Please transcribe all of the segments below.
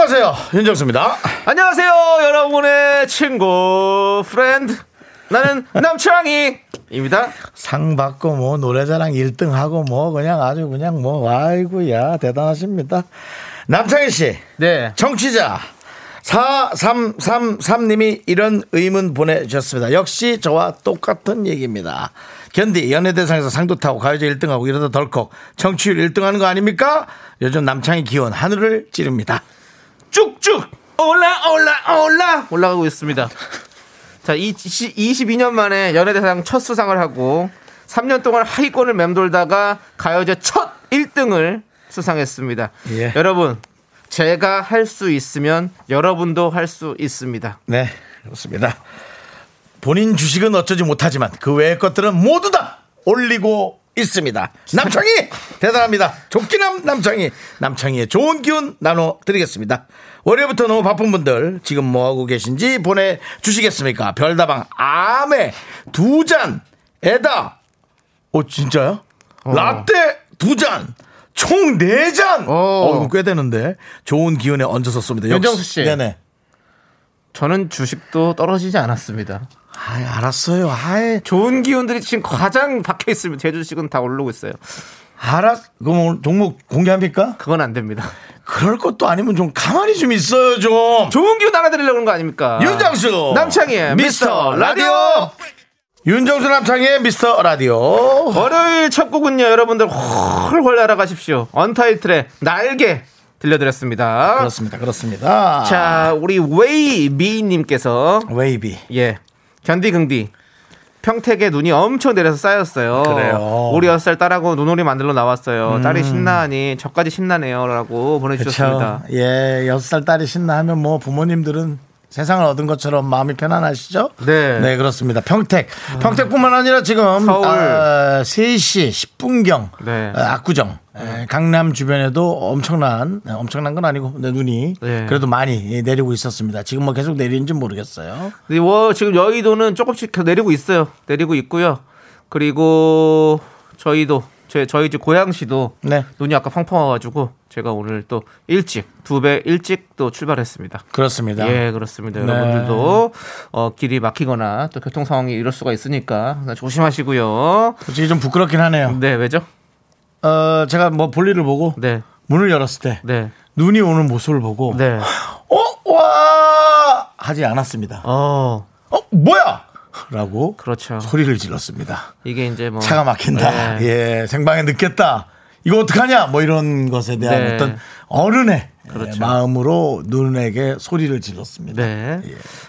안녕하세요. 윤정수입니다. 안녕하세요, 여러분의 친구, friend. 나는 남창희입니다. 상 받고 뭐 노래자랑 1등 하고 뭐 그냥 아주 그냥 뭐 아이고야 대단하십니다. 남창희 씨. 네. 청취자 4333님이 이런 의문 보내주셨습니다. 역시 저와 똑같은 얘기입니다. 견디 연예대상에서 상도 타고 가요제 1등하고 이러다 덜컥 정치율 1등하는 거 아닙니까? 요즘 남창희 기원 하늘을 찌릅니다. 쭉쭉 올라, 올라, 올라! 올라가고 있습니다. 자, 이, 22년 만에 연예대상 첫 수상을 하고 3년 동안 하위권을 맴돌다가 가요제 첫 1등을 수상했습니다. 예. 여러분, 제가 할 수 있으면 여러분도 할 수 있습니다. 네, 그렇습니다. 본인 주식은 어쩌지 못하지만 그 외의 것들은 모두 다 올리고 있습니다. 남창희 대단합니다. 좋기남 남창희 남창희의 좋은 기운 나눠드리겠습니다. 월요일부터 너무 바쁜 분들 지금 뭐 하고 계신지 보내주시겠습니까? 별다방 아메 두 잔 에다 오 진짜요? 라떼 두 잔. 총네 잔! 어. 어, 이거 꽤 되는데. 좋은 기운에 얹어서 쏩니다. 역시- 윤정수 씨. 네네. 저는 주식도 떨어지지 않았습니다. 아이, 알았어요. 아이, 좋은 기운들이 지금 가장 박혀 있습니다. 제 주식은 다 오르고 있어요. 알았, 그럼 오늘 종목 공개합니까? 그건 안 됩니다. 그럴 것도 아니면 좀 가만히 좀 있어요, 좀. 좋은 기운 나눠드리려고 그런 거 아닙니까? 윤정수. 남창희의 미스터 라디오. 윤정수 남창의 미스터 라디오. 월요일 첫 곡은요, 여러분들 홀홀 날아가십시오. 언타이틀의 날개 들려드렸습니다. 그렇습니다, 그렇습니다. 자, 우리 웨이미님께서 웨이비. 예 경기 경기 평택에 눈이 엄청 내려서 쌓였어요. 그래요. 우리 6살 딸하고 눈오리 만들러 나왔어요. 딸이 신나하니 저까지 신나네요라고 보내주셨습니다. 그렇죠. 예, 여섯 살 딸이 신나하면 뭐 부모님들은 세상을 얻은 것처럼 마음이 편안하시죠? 네. 네, 그렇습니다. 평택. 평택뿐만 아니라 지금 서울. 아, 3시 10분경 네. 압구정 에, 강남 주변에도 엄청난 네, 엄청난 건 아니고 네, 눈이 네. 그래도 많이 내리고 있었습니다. 지금 뭐 계속 내리는지 모르겠어요. 뭐 지금 여의도는 조금씩 내리고 있어요. 내리고 있고요. 그리고 저희도 제 저희 집 고양시도 네. 눈이 아까 펑펑 와가지고 제가 오늘 또 일찍 두 배 일찍 또 출발했습니다. 그렇습니다. 예, 그렇습니다. 네. 여러분들도 어, 길이 막히거나 또 교통 상황이 이럴 수가 있으니까 조심하시고요. 솔직히 좀 부끄럽긴 하네요. 네, 왜죠? 어, 제가 뭐 볼일을 보고 네, 문을 열었을 때 네, 눈이 오는 모습을 보고 네. 어, 와! 하지 않았습니다. 어, 어, 뭐야! 라고 그렇죠. 소리를 질렀습니다. 이게 이제 뭐 차가 막힌다. 네. 예, 생방에 늦겠다. 이거 어떡하냐? 뭐 이런 것에 대한 네. 어떤 어른의 그렇죠. 예, 마음으로 눈에게 소리를 질렀습니다. 네.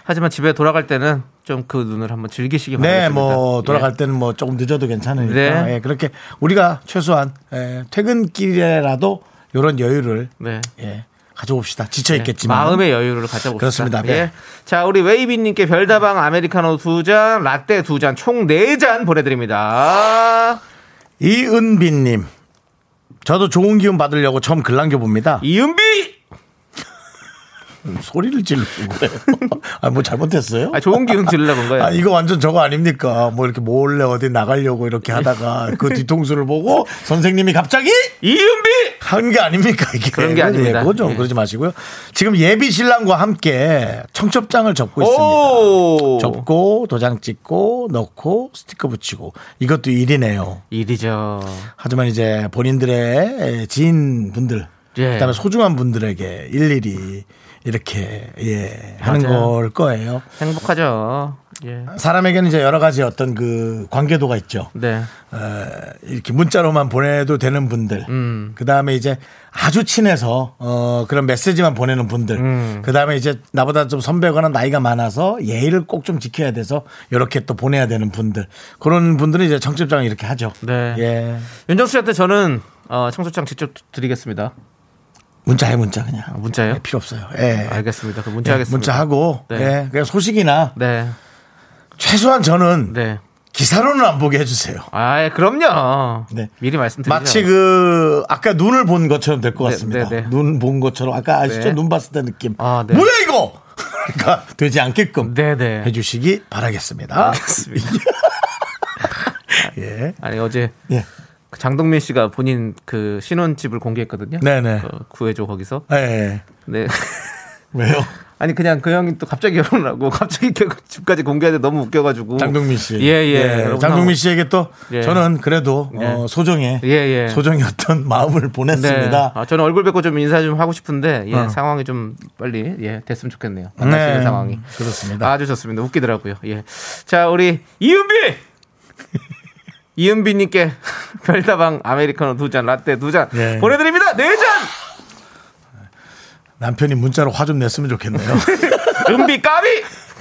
하지만 집에 돌아갈 때는 좀 그 눈을 한번 즐기시기 네, 바랍니다. 뭐 돌아갈 때는 뭐 조금 늦어도 괜찮으니까 네. 예, 그렇게 우리가 최소한 예, 퇴근길에라도 이런 여유를 네. 예, 가져봅시다. 지쳐 있겠지만 마음의 여유를 가져봅시다. 그렇습니다. 네. 예. 자, 우리 웨이비님께 별다방 아메리카노 두 잔, 라떼 두 잔, 총 네 잔 보내드립니다. 이은빈님, 저도 좋은 기운 받으려고 처음 글 남겨봅니다. 이은비! 소리를 지르는 거예요. 아, 뭐 잘못했어요? 아, 좋은 기운 온 거예요. 아, 이거 완전 저거 아닙니까? 뭐 이렇게 몰래 어디 나가려고 이렇게 하다가 그 뒤통수를 보고 선생님이 갑자기 이은비! 한 게 아닙니까? 이게 그런 게 아닙니다. 그거 좀 예. 그러지 마시고요. 지금 예비 신랑과 함께 청첩장을 접고 있습니다. 오! 접고 도장 찍고 넣고 스티커 붙이고 이것도 일이네요. 일이죠. 하지만 이제 본인들의 지인분들 예. 그다음에 소중한 분들에게 일일이 이렇게 예 하는 맞아요. 걸 거예요. 행복하죠. 예. 사람에게는 이제 여러 가지 어떤 그 관계도가 있죠. 네. 어, 이렇게 문자로만 보내도 되는 분들. 음. 그 다음에 이제 아주 친해서 어, 그런 메시지만 보내는 분들. 음. 그 다음에 이제 나보다 좀 선배거나 나이가 많아서 예의를 꼭 좀 지켜야 돼서 이렇게 또 보내야 되는 분들. 그런 분들은 이제 청첩장을 이렇게 하죠. 네. 예. 윤정수 씨한테 저는 어, 청소장 직접 드리겠습니다. 문자해 문자 그냥. 아, 문자요? 네, 필요 없어요. 예. 알겠습니다. 그 예, 문자하겠습니다. 문자하고 네. 예, 그냥 소식이나 네. 최소한 저는 네. 기사로는 안 보게 해주세요. 아, 그럼요. 네. 미리 말씀드리죠. 마치 그 아까 눈을 본 것처럼 될것 네, 같습니다. 네, 네. 눈본 것처럼 아까 아시죠? 네. 눈 봤을 때 느낌. 아, 네. 뭐야 이거? 그러니까 되지 않게끔 네, 네. 해주시기 바라겠습니다. 알겠습니다. 예. 아니 어제 예. 그 장동민 씨가 본인 그 신혼집을 공개했거든요. 네네. 그 구해줘 거기서. 예, 예. 네. 왜요? 아니 그냥 그 형이 또 갑자기 결혼을 하고 갑자기 집까지 공개하는데 너무 웃겨가지고. 장동민 씨. 예, 예. 여러분 장동민 씨에게 또 예. 저는 그래도 예. 어, 소정의 예, 예. 소정의 어떤 마음을 네. 보냈습니다. 아, 저는 얼굴 뵙고 좀 인사 좀 하고 싶은데 예, 어. 상황이 좀 빨리 예, 됐으면 좋겠네요. 수 있는 네, 상황이. 그렇습니다. 아주 좋습니다. 웃기더라고요. 예. 자, 우리 이은비! 이은비님께 별다방 아메리카노 두 잔, 라떼 두잔 예. 보내드립니다. 네 잔! 남편이 문자로 화 좀 냈으면 좋겠네요. 은비 까비!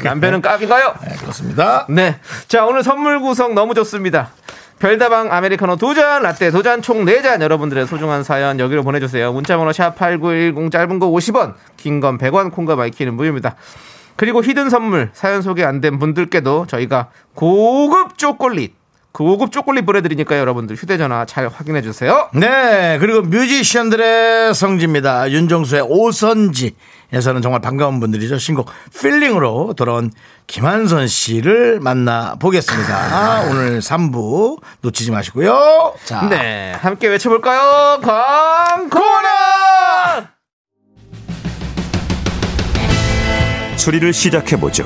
남편은 까비가요? 네, 그렇습니다. 네. 자, 오늘 선물 구성 너무 좋습니다. 별다방 아메리카노 두 잔, 라떼 두 잔, 총 네 잔 여러분들의 소중한 사연 여기로 보내주세요. 문자번호 샵8910 짧은 거 50원, 긴 건 100원, 콩과 마이K는 무료입니다. 그리고 hidden 선물 사연 소개 안 된 분들께도 저희가 고급 초콜릿, 고급 초콜릿 보내드리니까 여러분들 휴대전화 잘 확인해 주세요. 네, 그리고 뮤지션들의 성지입니다. 윤정수의 오선지에서는 정말 반가운 분들이죠. 신곡 필링으로 돌아온 김한선 씨를 만나 보겠습니다. 오늘 3부 놓치지 마시고요. 자, 네, 함께 외쳐볼까요? 광고나! 추리를 시작해 보죠.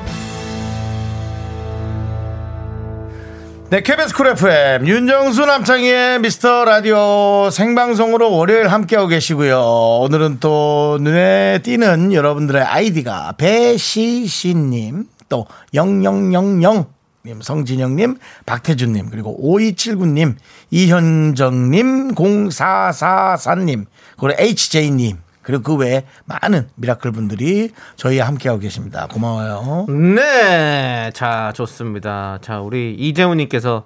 네, KBS 쿨 FM 윤정수 남창희의 미스터 라디오 생방송으로 월요일 함께하고 계시고요. 오늘은 또 눈에 띄는 여러분들의 아이디가 배시시님, 또 0000님, 성진영님, 박태준님, 그리고 5279님, 이현정님, 0444님, 그리고 HJ님, 그리고 그 외에 많은 미라클 분들이 저희와 함께하고 계십니다. 고마워요. 네. 자, 좋습니다. 자, 우리 이재훈님께서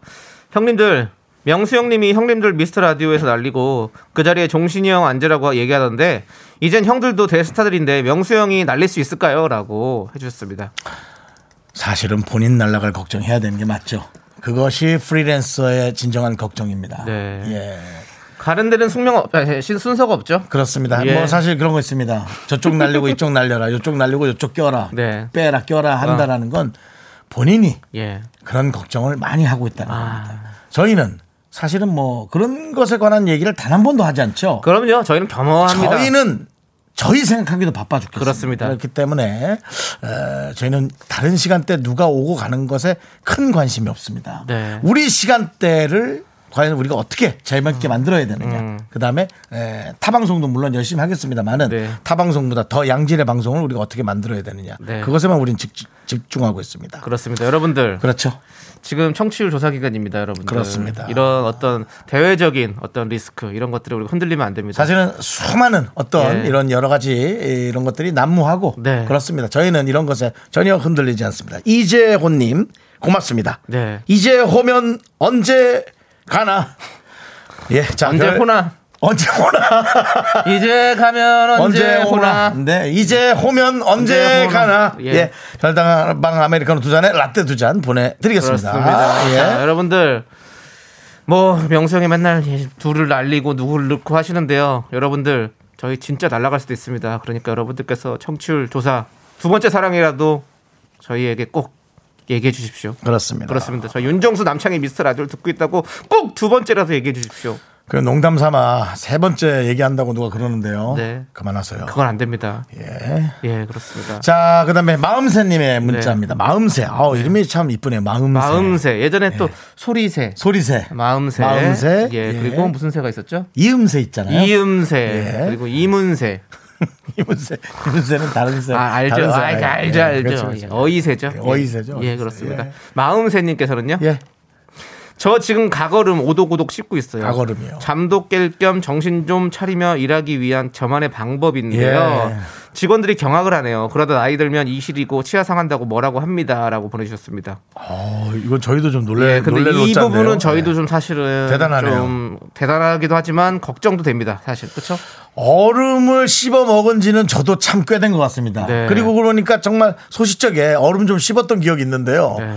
형님들, 명수 형님이 형님들 미스터 라디오에서 날리고 그 자리에 종신이 형 앉으라고 얘기하던데 이젠 형들도 대스타들인데 명수 형이 날릴 수 있을까요? 라고 해주셨습니다. 사실은 본인 날라갈 걱정해야 되는 게 맞죠. 그것이 프리랜서의 진정한 걱정입니다. 네. 예. 가는 데는 숙명 없, 아니, 신- 순서가 없죠? 그렇습니다. 예. 뭐 사실 그런 거 있습니다. 저쪽 날리고 이쪽 날려라. 이쪽 날리고 이쪽 껴라. 네. 빼라 껴라 한다라는 건 본인이 예. 그런 걱정을 많이 하고 있다는 아. 겁니다. 저희는 사실은 뭐 그런 것에 관한 얘기를 단 한 번도 하지 않죠. 그럼요. 저희는 겸허합니다. 저희는 저희 생각하기도 바빠 죽겠습니다. 그렇습니다. 그렇기 때문에 에, 저희는 다른 시간대 누가 오고 가는 것에 큰 관심이 없습니다. 네. 우리 시간대를 과연 우리가 어떻게 재밌게 만들어야 되느냐. 음. 그 다음에 타 방송도 물론 열심히 하겠습니다만은 네. 타 방송보다 더 양질의 방송을 우리가 어떻게 만들어야 되느냐. 네. 그것에만 우리는 집, 집중하고 있습니다. 그렇습니다. 여러분들. 그렇죠. 지금 청취율 조사 기간입니다, 여러분들. 그렇습니다. 이런 어떤 대외적인 어떤 리스크 이런 것들을 우리가 흔들리면 안 됩니다. 사실은 수많은 어떤 예. 이런 여러 가지 이런 것들이 난무하고 네. 그렇습니다. 저희는 이런 것에 전혀 흔들리지 않습니다. 이재호님 고맙습니다. 네. 이재호면 언제 가나? 예, 자 언제 별- 호나? 언제 호나? 이제 가면 언제, 호나? 네, 이제 호면 언제, 언제 호나? 가나? 예. 예, 별당방 아메리카노 두 잔에 라떼 두 잔 보내드리겠습니다. 그렇습니다. 예. 자, 여러분들 뭐 명수 형이 맨날 둘을 날리고 누구를 넣고 하시는데요. 여러분들 저희 진짜 날아갈 수도 있습니다. 그러니까 여러분들께서 청취율 조사 두 번째 사랑이라도 저희에게 꼭 얘기해 주십시오. 그렇습니다. 그렇습니다. 저 윤정수 남창희 미스터 라디오를 듣고 있다고 꼭 두 번째라도 얘기해 주십시오. 그 농담 삼아 세 번째 얘기한다고 누가 그러는데요. 네. 그만하세요. 그건 안 됩니다. 예. 예, 그렇습니다. 자, 그 다음에 마음새님의 문자입니다. 마음새. 아우, 이름이 참 이쁘네요. 마음새. 마음새. 예전에 또 소리새, 소리새. 마음새, 마음새. 예, 예. 그리고 무슨 새가 있었죠? 이음새 있잖아요. 이음새, 예. 그리고 이문새. 이문세, 이문세는 다른 새. 아, 알죠. 다른 새. 아, 예, 알죠, 예, 알죠. 그렇죠, 그렇죠. 예, 어이새죠. 예. 어이새죠, 예, 어이새. 그렇습니다. 예. 마음새님께서는요. 예, 저 지금 가거름 오독오독 씹고 있어요. 가거름이요. 잠도 깰 겸 정신 좀 차리며 일하기 위한 저만의 방법인데요. 예. 직원들이 경악을 하네요. 그러다 나이 들면 이실이고 치아 상한다고 뭐라고 합니다라고 보내주셨습니다. 어, 이건 저희도 좀 놀래, 예, 근데 이. 부분은 저희도 예. 좀 사실은 대단하네요. 좀 대단하기도 하지만 걱정도 됩니다. 사실 그렇죠? 얼음을 씹어 먹은 지는 저도 참 꽤 된 것 같습니다. 네. 그리고 그러니까 정말 소시적에 얼음 좀 씹었던 기억이 있는데요. 네.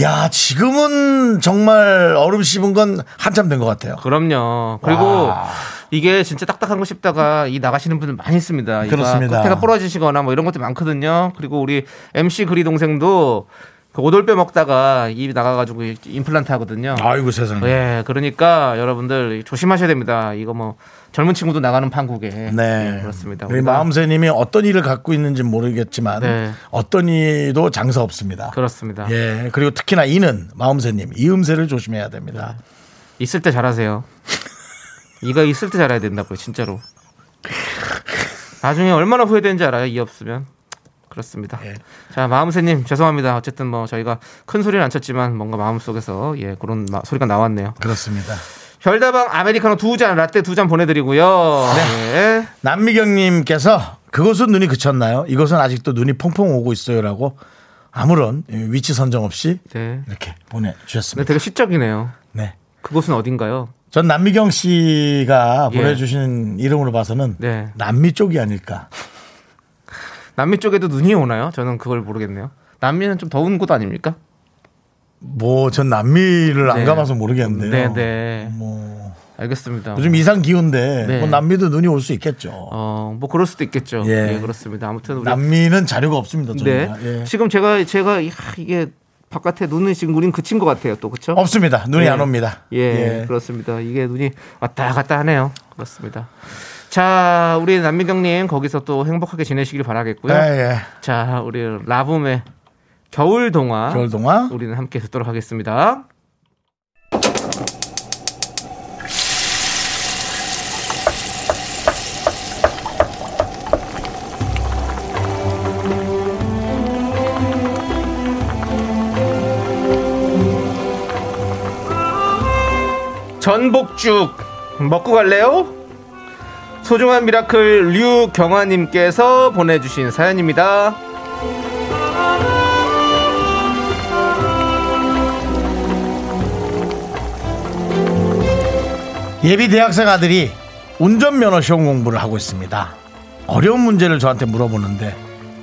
야, 지금은 정말 얼음 씹은 건 한참 된 것 같아요. 그럼요. 그리고 와. 이게 진짜 딱딱한 거 씹다가 이 나가시는 분들 많이 있습니다. 그렇습니다. 끝에가 부러지시거나 뭐 이런 것도 많거든요. 그리고 우리 MC 그리 동생도 그 오돌뼈 먹다가 입이 나가가지고 임플란트 하거든요. 아이고 세상에. 예, 그러니까 여러분들 조심하셔야 됩니다. 이거 뭐 젊은 친구도 나가는 판국에. 네. 예, 그렇습니다. 우리 마음새님이 어떤 일을 갖고 있는지 모르겠지만 네. 어떤 이도 장사 없습니다. 그렇습니다. 예. 그리고 특히나 이는 마음새님 이음새를 조심해야 됩니다. 있을 때 잘하세요. 이가 있을 때 잘해야 된다고요, 진짜로. 나중에 얼마나 후회되는지 알아요, 이 없으면. 그렇습니다. 예. 자, 마음새님, 죄송합니다. 어쨌든 뭐 저희가 큰 소리는 안 쳤지만 뭔가 마음 속에서 예, 그런 마- 소리가 나왔네요. 그렇습니다. 별다방 아메리카노 두 잔, 라떼 두 잔 보내드리고요. 네. 남미경님께서 그곳은 눈이 그쳤나요? 이곳은 아직도 눈이 펑펑 오고 있어요라고 아무런 위치 선정 없이 네. 이렇게 보내주셨습니다. 되게 시적이네요. 네. 그곳은 어딘가요? 전 남미경 씨가 예. 보내주신 이름으로 봐서는 네. 남미 쪽이 아닐까. 남미 쪽에도 눈이 오나요? 저는 그걸 모르겠네요. 남미는 좀 더운 곳 아닙니까? 뭐 전 남미를 안 네. 가봐서 모르겠는데요. 네, 네. 뭐 알겠습니다. 요즘 이상 기후인데 네. 뭐 남미도 눈이 올 수 있겠죠. 어, 뭐 그럴 수도 있겠죠. 예. 예, 그렇습니다. 아무튼 우리 남미는 자료가 없습니다. 네. 저희가. 예. 지금 제가 제가 이- 하, 이게 바깥에 눈이 지금 우린 그친 것 같아요. 또 그렇죠? 없습니다. 눈이 예. 안 옵니다. 예, 그렇습니다. 이게 눈이 왔다 갔다 하네요. 그렇습니다. 자, 우리 남미경님 거기서 또 행복하게 지내시길 바라겠고요. 예, 예. 자, 우리 라붐의 겨울 동화 겨울 동화. 우리는 함께 듣도록 하겠습니다. 전복죽 먹고 갈래요? 소중한 미라클 류경아님께서 보내주신 사연입니다. 예비 대학생 아들이 운전면허 시험 공부를 하고 있습니다. 어려운 문제를 저한테 물어보는데,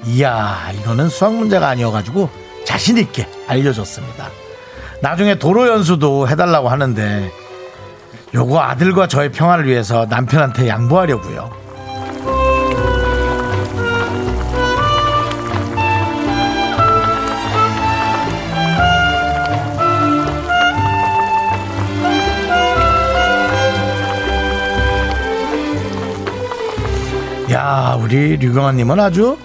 이야, 이거는 수학 문제가 아니어가지고 자신 있게 알려줬습니다. 나중에 도로 연수도 해달라고 하는데, 요거 아들과 저의 평화를 위해서 남편한테 양보하려고요. 야, 우리 류경아님은 아주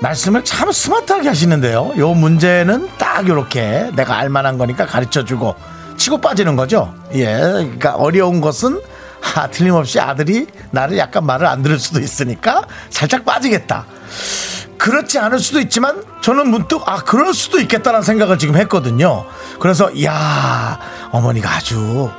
말씀을 참 스마트하게 하시는데요. 요 문제는 딱 요렇게 내가 알만한 거니까 가르쳐 주고 치고 빠지는 거죠. 예. 그러니까 어려운 것은 아, 틀림없이 아들이 나를 약간 말을 안 들을 수도 있으니까 살짝 빠지겠다. 그렇지 않을 수도 있지만 저는 문득 아 그럴 수도 있겠다는 생각을 지금 했거든요. 그래서 야 어머니가 아주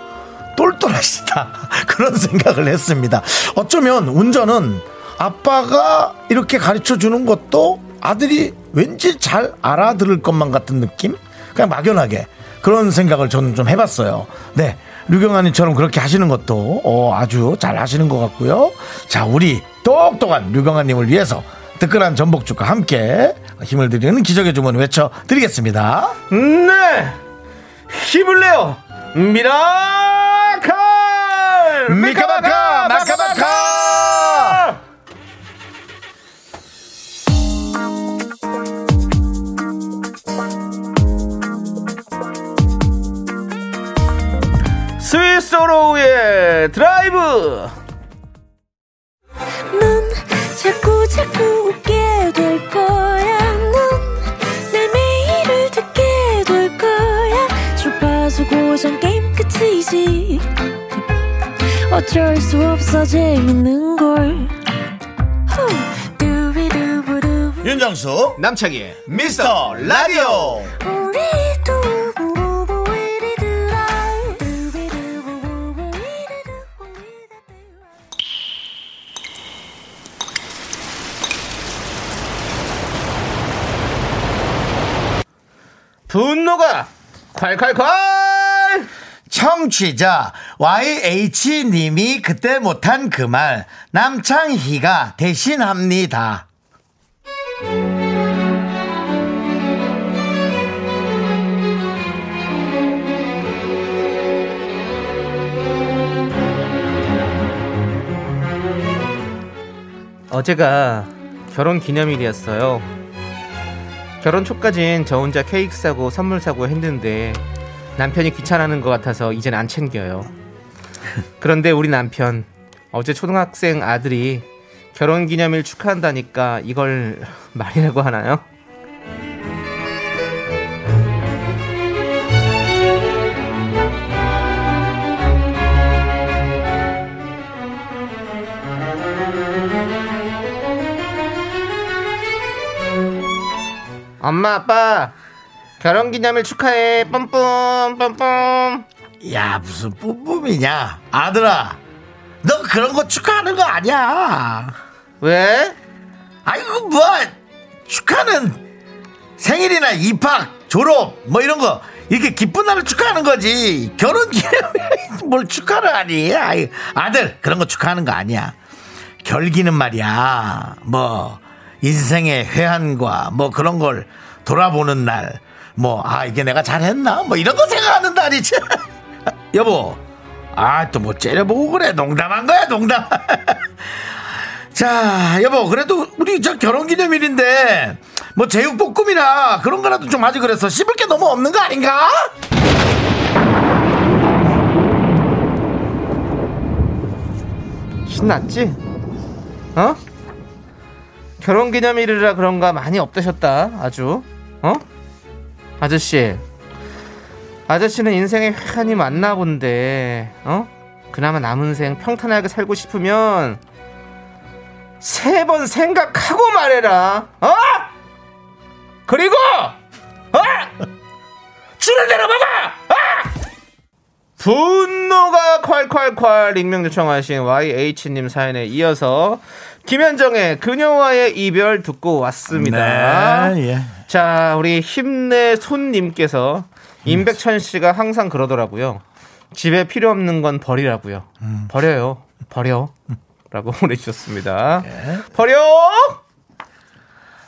똘똘하시다 그런 생각을 했습니다. 어쩌면 운전은 아빠가 이렇게 가르쳐 주는 것도 아들이 왠지 잘 알아들을 것만 같은 느낌? 그냥 막연하게 그런 생각을 저는 좀 해봤어요. 네. 류경아님처럼 그렇게 하시는 것도 어, 아주 잘 하시는 것 같고요. 자, 우리 똑똑한 류경아님을 위해서 뜨끈한 전복죽과 함께 힘을 드리는 기적의 주문 외쳐드리겠습니다. 네! 힘을 내요! 미라클! 미카마카 마카마카 스위스 로우의 드라이브! 넌 자꾸 자꾸 웃게 될 거야. 넌내 매일을 듣게 될 거야. 주파수 고정 게임 끝이지. 어쩔 수 없어 재밌는 걸. 후. 윤정수 남창희의 미스터 라디오 분노가 콸콸콸! 청취자 YH님이 그때 못한 그 말 남창희가 대신합니다. 어제가 결혼 기념일이었어요. 결혼 초까진 저 혼자 케이크 사고 선물 사고 했는데 남편이 귀찮아하는 것 같아서 이젠 안 챙겨요. 그런데 우리 남편 어제 초등학생 아들이 결혼 기념일 축하한다니까 이걸 말이라고 하나요? 엄마 아빠 결혼 기념일 축하해. 뿜뿜 뿜뿜. 야 무슨 뿜뿜이냐? 아들아 너 그런 거 축하하는 거 아니야. 왜? 아이고 뭐 축하는 생일이나 입학 졸업 뭐 이런 거 이렇게 기쁜 날을 축하하는 거지. 결혼 기념일 뭘 축하를 하니? 아이, 아들 그런 거 축하하는 거 아니야. 결기는 말이야. 뭐 인생의 회한과 뭐 그런 걸 돌아보는 날 뭐 아 이게 내가 잘했나 뭐 이런 거 생각하는 날이지 여보 아 또 뭐 째려보고 그래 농담한 거야 농담 자, 여보, 그래도 우리 저 결혼 기념일인데, 뭐 제육볶음이나 그런 거라도 좀 하지 그래서 씹을 게 너무 없는 거 아닌가? 신났지? 어? 결혼 기념일이라 그런가 많이 업되셨다 아주 어? 아저씨 아저씨는 인생에 회한이 많나 본데 어? 그나마 남은 생 평탄하게 살고 싶으면 세 번 생각하고 말해라 어? 그리고 어? 주는 대로 먹어 어? 분노가 콸콸콸 익명 요청하신 YH님 사연에 이어서 김현정의 그녀와의 이별 듣고 왔습니다. 네, 예. 자, 우리 힘내 손님께서 임백천 씨가 항상 그러더라고요. 집에 필요 없는 건 버리라고요. 버려요. 버려. 라고 보내주셨습니다. 버려!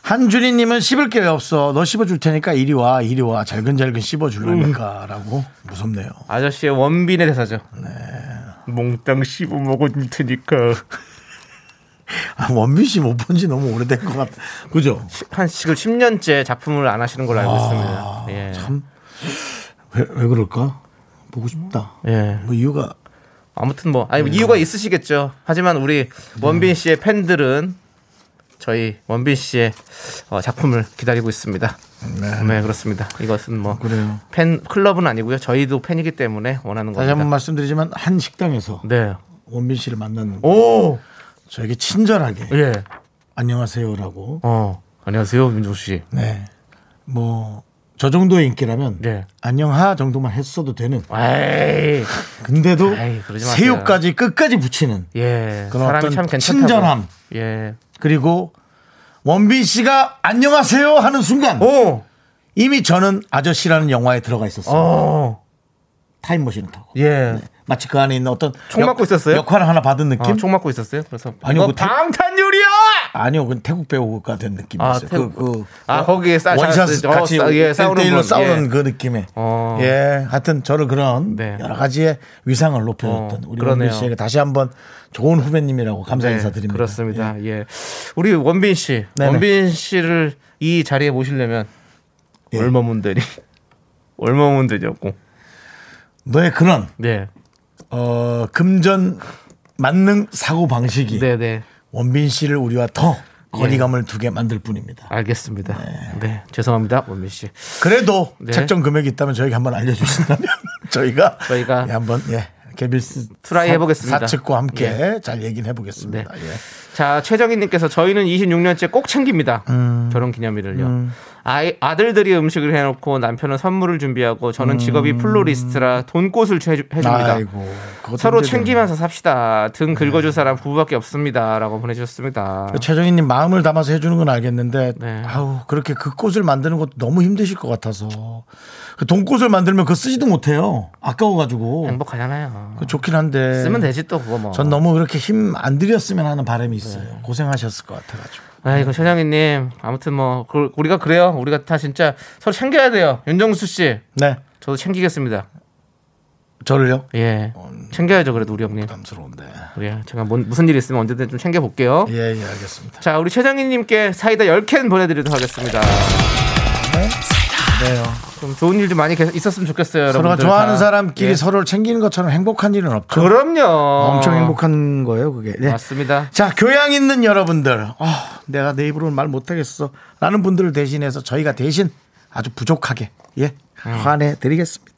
한준희님은 씹을 게 없어. 너 씹어줄 테니까 이리 와, 이리 와. 잘근잘근 씹어줄라니까. 라고 무섭네요. 아저씨의 원빈의 대사죠. 몽땅 씹어 먹을 테니까. 아, 원빈 씨 못 본 지 너무 오래된 것 같아. 그죠? 한 지금 10년째 작품을 안 하시는 걸로 알고 있습니다. 예. 참, 왜, 왜 그럴까? 보고 싶다. 예. 뭐 이유가 아무튼 뭐 아니 이유가 있으시겠죠. 하지만 우리 원빈 씨의 팬들은 저희 원빈 씨의 어, 작품을 기다리고 있습니다. 네. 그렇습니다. 이것은 뭐 그래요. 팬 클럽은 아니고요. 저희도 팬이기 때문에 원하는 다시 한번 겁니다. 말씀드리지만 한 식당에서 네. 원빈 씨를 만났는데 오. 저에게 친절하게 예. 안녕하세요라고 어. 안녕하세요, 민조 씨. 네. 뭐, 저 정도의 인기라면, 네. 안녕하 정도만 했어도 되는. 에이. 근데도, 에이, 그러지 마세요. 새우까지 끝까지 붙이는. 예. 그런 사람이 어떤 참. 친절함. 예. 그리고, 원빈 씨가 안녕하세요 하는 순간, 오. 이미 저는 아저씨라는 영화에 들어가 있었어요. 어. 타임머신을 타고. 예. 마치 그 안에 있는 어떤. 총 맞고 있었어요? 역할을 하나 받은 느낌? 아, 총 맞고 있었어요. 그래서 아니요, 이거 그 태- 방탄유리야. 아니요, 그 태국 배우가 된 느낌이었어요. 아, 태국. 그, 그 아, 거기에 싸- 원샷 자- 같이 어, 싸- 예, 싸우는 1대1로 분. 싸우는 예. 그 느낌에. 어. 예, 하여튼 저를 그런 네. 여러 가지의 위상을 높여줬던 어, 우리 그러네요. 원빈 씨에게 다시 한번 좋은 후배님이라고 감사 네, 인사 드립니다. 그렇습니다. 예. 우리 원빈 씨, 네네. 원빈 씨를 이 자리에 모시려면 예. 얼마면 되니? 얼마면 되냐고. 너의 그런 네, 어, 금전 만능 사고 방식이 네, 네. 원빈 씨를 우리와 더 예. 거리감을 두게 만들 뿐입니다. 알겠습니다. 네, 죄송합니다, 원빈 씨. 그래도 네. 책정 금액이 있다면 저에게 한번 알려주신다면 저희가 저희가 예, 한번 예 개빌스 try 해보겠습니다. 사측과 함께 잘 얘기는 해보겠습니다. 예. 자, 최정희님께서 저희는 26년째 꼭 챙깁니다. 음. 결혼 기념일을요. 아이, 아들들이 음식을 해놓고 남편은 선물을 준비하고 저는 직업이 플로리스트라 돈꽃을 주- 해줍니다. 아이고, 서로. 챙기면서 삽시다. 등 긁어줄 사람 부부밖에 없습니다. 라고 보내주셨습니다. 최정희님 마음을 담아서 해주는 건 알겠는데, 네. 아우 그렇게 그 꽃을 만드는 것도 너무 힘드실 것 같아서 그 돈꽃을 만들면 그거 쓰지도 못해요. 아까워가지고 행복하잖아요. 그 좋긴 한데 쓰면 되지 또 그거 뭐. 전 너무 그렇게 힘 안 들였으면 하는 바람이 있어요. 고생하셨을 것 같아가지고. 아이고 최정희님 아무튼 뭐 그- 우리가 그래요. 우리가 다 진짜 서로 챙겨야 돼요. 윤정수 씨, 네, 저도 챙기겠습니다. 저를요. 예, 챙겨야죠. 그래도 우리 형님. 부담스러운데. 예, 제가 뭔- 무슨 일 있으면 언제든 좀 챙겨 볼게요. 예, 예, 알겠습니다. 자, 우리 최정희님께 사이다 10캔 보내 드리도록 하겠습니다. 네 요. 좀 좋은 일좀 많이 있었으면 좋겠어요, 서로가. 좋아하는 다. 사람끼리 예. 서로를 챙기는 것처럼 행복한 일은 없죠. 그럼요. 엄청 행복한 거예요, 그게. 네. 맞습니다. 자, 교양 있는 여러분들. 아, 내가 내 입으로는 말 못하겠어. 라는 분들을 대신해서 저희가 대신 아주 부족하게, 예, 화내 드리겠습니다.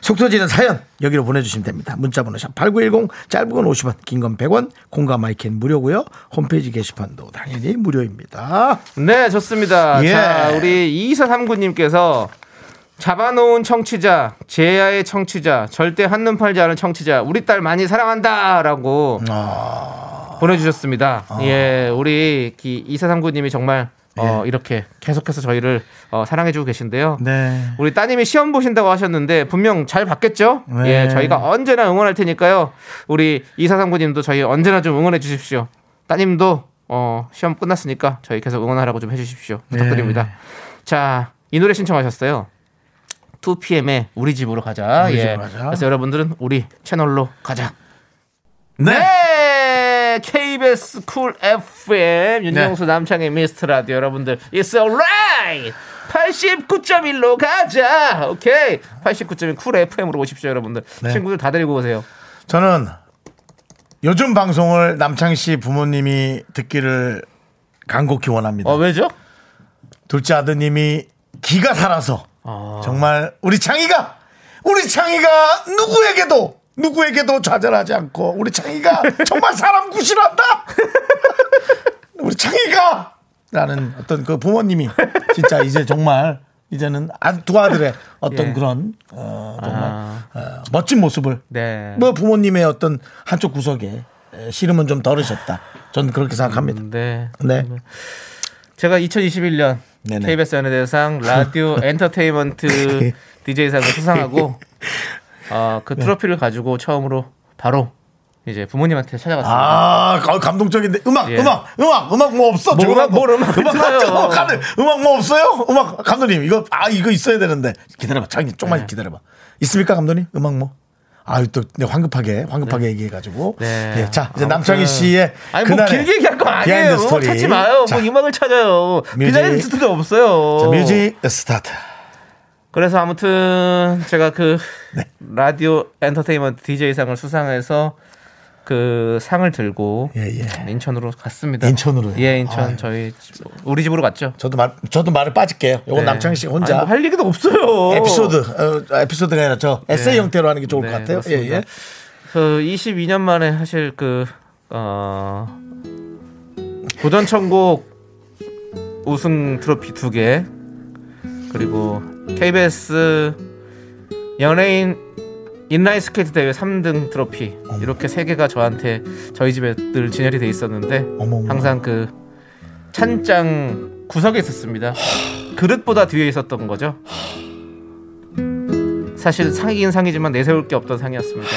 속 터지는 사연 여기로 보내주시면 됩니다. 문자번호 샵 8910 짧은 건 50원 긴 건 100원 공감 마이크는 무료고요. 홈페이지 게시판도 당연히 무료입니다. 네, 좋습니다. 예. 자, 우리 2439님께서 잡아놓은 청취자, 제야의 청취자, 절대 한눈 팔지 않은 청취자, 우리 딸 많이 사랑한다라고 아. 보내주셨습니다. 예, 우리 2439님이 정말 어, 이렇게 계속해서 저희를 어, 사랑해주고 계신데요. 네. 우리 따님이 시험 보신다고 하셨는데 분명 잘 받겠죠? 네. 예, 저희가 언제나 응원할 테니까요. 우리 이사삼구님도 저희 언제나 좀 응원해 주십시오. 따님도 어, 시험 끝났으니까 저희 계속 응원하라고 좀 해주십시오. 부탁드립니다. 네. 자, 이 노래 신청하셨어요. 2PM의 우리 집으로 가자. 우리 예. 집으로 가자. 그래서 여러분들은 우리 채널로 가자. 네. 네, KBS 쿨 FM 윤정수 남창희의 미스터 라디오 여러분들 It's alright 89.1로 가자 오케이 89.1 쿨 FM으로 오십시오 여러분들 네. 친구들 다 데리고 오세요 저는 요즘 방송을 남창희 씨 부모님이 듣기를 간곡히 원합니다. 어 왜죠? 둘째 아드님이 기가 살아서 아. 정말 우리 창희가 우리 창희가 누구에게도 누구에게도 좌절하지 않고 우리 창희가 정말 사람 구실한다. 우리 창희가 라는 어떤 그 부모님이 진짜 이제 정말 이제는 아- 두 아들의 어떤 예. 그런 어, 정말 아. 어, 멋진 모습을 네 뭐 부모님의 어떤 한쪽 구석에 에, 씨름은 좀 덜으셨다. 전 그렇게 생각합니다. 네. 네. 제가 2021년 네네. KBS 연예대상 라디오 엔터테인먼트 DJ상을 수상하고 어, 그 트로피를 가지고 처음으로 바로 이제 부모님한테 찾아갔습니다. 아, 가- 감동적인데 음악, 예. 음악, 음악, 음악 뭐 없어? 뭐 음악, 거. 뭘 음악 음악. 음악, 하는- 음악 뭐 없어요? 음악 감독님 이거 아 이거 있어야 되는데 기다려봐, 장님 좀만 네. 기다려봐. 있습니까, 감독님? 음악 뭐? 아유 또 네, 황급하게 황급하게 얘기해가지고. 네. 예, 자 이제 아무튼. 남창희 씨의 아니 뭐 길게 얘기할 거 아니에요. 찾지 마요. 자, 뭐 음악을 찾아요. music. behind story 없어요. 자, music start. 그래서 아무튼 제가 그 네. 라디오 엔터테인먼트 DJ상을 수상해서 그 상을 들고 예, 예. 인천으로 갔습니다. 인천으로요? 예, 인천 아유. 저희 집- 우리 집으로 갔죠. 저도 말 저도 말을 빠질게요. 요건 네. 남창희 씨 혼자 아니, 뭐할 얘기도 없어요. 에피소드 어, 에피소드가 아니라 저 에세이 네. 형태로 하는 게 좋을 네, 것 같아요. 예, 그렇습니다. 예. 그 22년 만에 사실 그 어, 도전 천곡 우승 트로피 두 개 그리고 KBS 연예인 인라인 스케이트 대회 3등 트로피 이렇게 세 개가 저한테 저희 집에 늘 진열이 돼 있었는데 어머, 어머. 항상 그 찬장 구석에 있었습니다. 그릇보다 뒤에 있었던 거죠. 사실 상이긴 상이지만 내세울 게 없던 상이었습니다.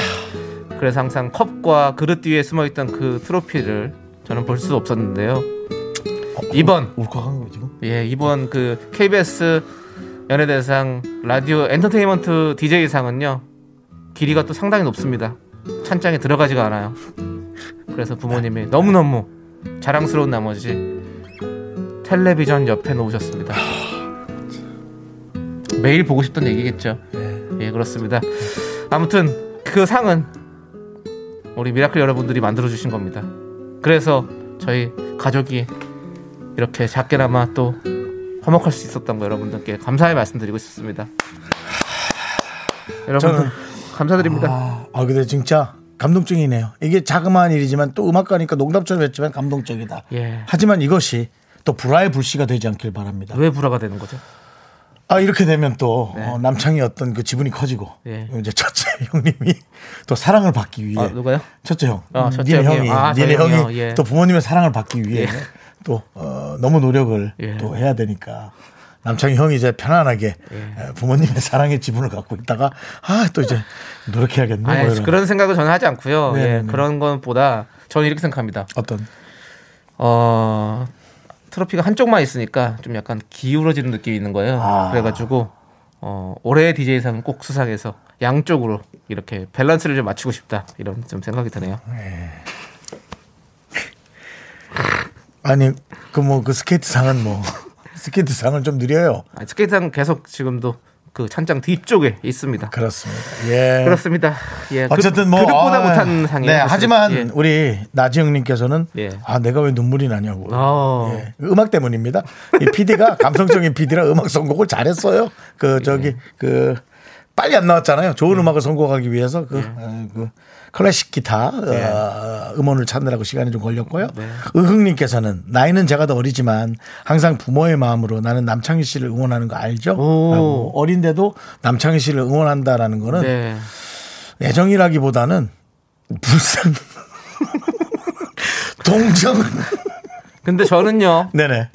그래서 항상 컵과 그릇 뒤에 숨어 있던 그 트로피를 저는 볼 수 없었는데요. 이번 울컥한 거 지금? 예 이번 그 KBS 연예대상 라디오 엔터테인먼트 DJ상은요 길이가 또 상당히 높습니다. 찬장에 들어가지가 않아요. 그래서 부모님이 너무너무 자랑스러운 나머지 텔레비전 옆에 놓으셨습니다. 매일 보고 싶단 얘기겠죠. 예, 그렇습니다. 아무튼 그 상은 우리 미라클 여러분들이 만들어 주신 겁니다. 그래서 저희 가족이 이렇게 작게나마 또 화목할 수 있었던 거 여러분들께 감사의 말씀드리고 싶습니다. 여러분들 저는 감사드립니다. 아, 아, 근데 진짜 감동적이네요. 이게 자그마한 일이지만 또 음악가니까 농담처럼 했지만 감동적이다. 예. 하지만 이것이 또 불화의 불씨가 되지 않길 바랍니다. 왜 불화가 되는 거죠? 아 이렇게 되면 또 어, 남창이 어떤 그 지분이 커지고 네. 이제 첫째 형님이 또 사랑을 받기 위해 아, 누가요? 첫째 형, 아, 첫째 니네 형이요? 형이 아, 니네 형이요? 형이 예. 또 부모님의 사랑을 받기 위해 예. 또 어, 너무 노력을 예. 또 해야 되니까 남창희 형이 이제 편안하게 예. 에, 부모님의 사랑의 지분을 갖고 있다가 아 또 이제 노력해야겠네. 뭐 아니, 이런. 그런 생각을 저는 하지 않고요. 네, 예. 그런 것보다 저는 이렇게 생각합니다. 어떤 어, 트로피가 한쪽만 있으니까 좀 약간 기울어지는 느낌이 있는 거예요. 아. 그래가지고 어, 올해 DJ상은 꼭 수상해서 양쪽으로 이렇게 밸런스를 좀 맞추고 싶다 이런 좀 생각이 드네요. 아니 그 뭐 그 스케이트 상은 뭐 스케이트 상은 좀 느려요. 아, 스케이트상 계속 지금도 그 찬장 뒤쪽에 있습니다. 그렇습니다. 예. 그렇습니다. 예, 그- 어쨌든 뭐 그릇보다 아, 못한 상이에요. 네. 하지만 예. 우리 나지영님께서는 예. 아 내가 왜 눈물이 나냐고. 어. 예. 음악 때문입니다. 이 PD가 감성적인 PD라 음악 선곡을 잘했어요. 그 저기 그 빨리 안 나왔잖아요. 좋은 음. 악을 선곡하기 위해서 그, 어, 그 클래식 기타 어, 음원을 찾느라고 시간이 좀 걸렸고요. 의흥님께서는 나이는 제가 더 어리지만 항상 부모의 마음으로 나는 남창희 씨를 응원하는 거 알죠? 라고. 어린데도 남창희 씨를 응원한다라는 거는 네. 애정이라기보다는 불쌍 동정 근데 저는요. 네네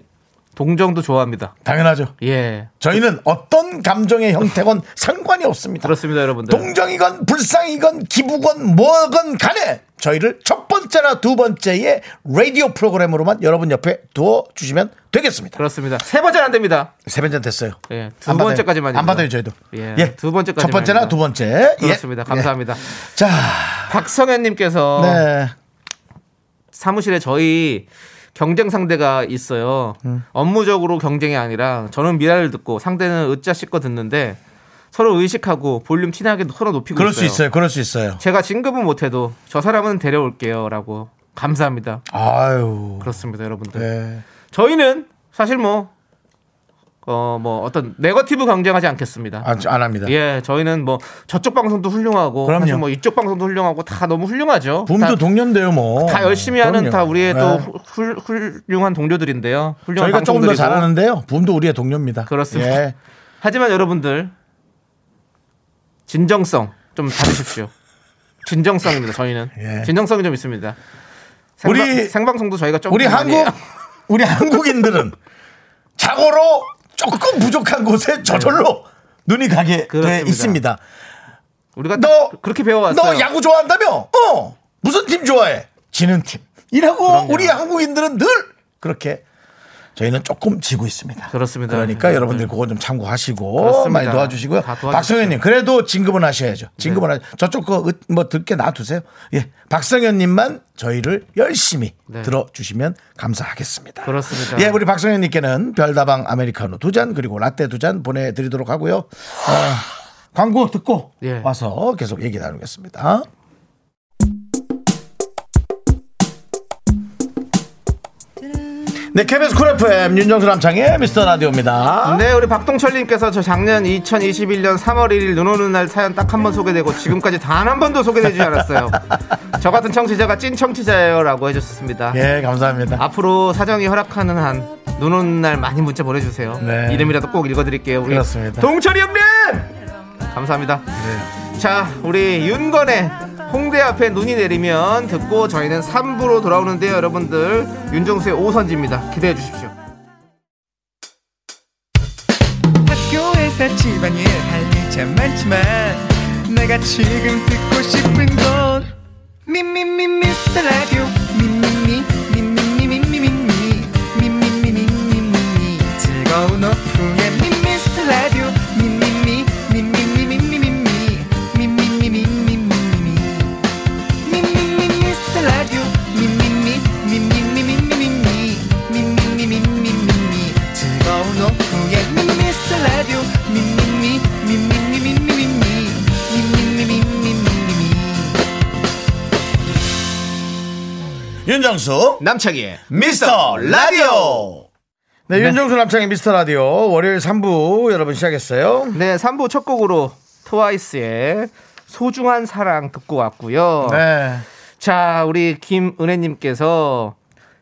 동정도 좋아합니다. 당연하죠 예, 저희는 어떤 감정의 형태건 상관이 없습니다 그렇습니다, 여러분들. 동정이건 불쌍이건 기부건 뭐건 간에 저희를 첫 번째나 두 번째의 라디오 프로그램으로만 여러분 옆에 두어 주시면 되겠습니다 그렇습니다. 세 번째는 안 됩니다. 세 번째 됐어요 예, 두 안. 번째까지만 안 받아요 저희도 예, 두 번째까지만 첫 번째나. 두 번째 예. 그렇습니다. 감사합니다. 예. 자 박성현 님께서 네. 사무실에 저희 경쟁 상대가 있어요. 음. 업무적으로 경쟁이 아니라 저는 미라를 듣고 상대는 으짜 씻고 듣는데 서로 의식하고 볼륨 티나게 서로 높이고 그럴 있어요. 수 있어요 그럴 수 있어요 제가 진급은 못해도 저 사람은 데려올게요라고 감사합니다. 아유 그렇습니다, 여러분들. 네. 저희는 사실 뭐 어, 뭐 어떤 네거티브 경쟁하지 않겠습니다. 안, 안 합니다 예, 저희는 뭐 저쪽 방송도 훌륭하고 그럼요. 사실 뭐 이쪽 방송도 훌륭하고 다 너무 훌륭하죠. 붐도 다, 동년돼요 뭐. 다 열심히 하는 그럼요. 다 우리의 네. 또 훌, 훌륭한 동료들인데요. 훌륭한 저희가 조금 더. 잘하는데요. 붐도 우리의 동료입니다. 그렇습니다. 예. 하지만 여러분들 진정성 좀 다루십시오. 진정성입니다. 저희는 예. 진정성이 좀 있습니다. 생방, 우리- 생방송도 저희가 좀 우리 한국. 우리 한국인들은 자고로 조금 부족한 곳에 저절로 눈이 가게 돼 그렇습니다. 있습니다. 우리가 너딱 그렇게 배워왔어요. 너 야구 좋아한다며? 어. 무슨 팀 좋아해? 지는 팀. 이라고. 우리 한국인들은 늘 그렇게 저희는 조금 지고 있습니다. 그렇습니다. 그러니까 네. 여러분들 그거 좀 참고하시고 그렇습니다. 많이 도와주시고요. 박성현님 그래도 진급은 하셔야죠. 진급은 하 저쪽 거뭐 듣게 놔두세요. 예, 박성현님만 저희를 열심히 네. 들어주시면 감사하겠습니다. 그렇습니다. 예, 우리 박성현님께는 별다방 아메리카노 두 잔 그리고 라떼 두 잔 보내드리도록 하고요. 어, 광고 듣고 예. 와서 계속 얘기 나누겠습니다. 네, KBS 쿨 FM 윤정수 남창희의 미스터 라디오입니다. 네, 우리 박동철님께서 저 작년 2021년 3월 1일 눈 오는 날 사연 딱 한 번 소개되고 지금까지 단 한 번도 소개되지 않았어요. 저 같은 청취자가 찐 청취자예요라고 해줬습니다. 예, 감사합니다. 앞으로 사정이 허락하는 한 눈 오는 날 많이 문자 보내주세요. 네. 이름이라도 꼭 읽어드릴게요. 우리 그렇습니다. 동철이 형님 감사합니다. 자, 우리 윤건의 홍대 앞에 눈이 내리면 듣고 저희는 3부로 돌아오는데요, 여러분들 윤정수의 오선지입니다. 기대해 주십시오. 학교에서 집안일 할일참 많지만 내가 지금 듣고 싶은 건 미미미 미스터 라디오 미미미 미미미 미미미 미미미 미미미 즐거운 오후 윤정수 남창희의 미스터 라디오. 네, 윤정수 남창의 미스터 라디오 월요일 3부 여러분 시작했어요. 네, 3부 첫 곡으로 트와이스의 소중한 사랑 듣고 왔고요. 네. 자, 우리 김은혜님께서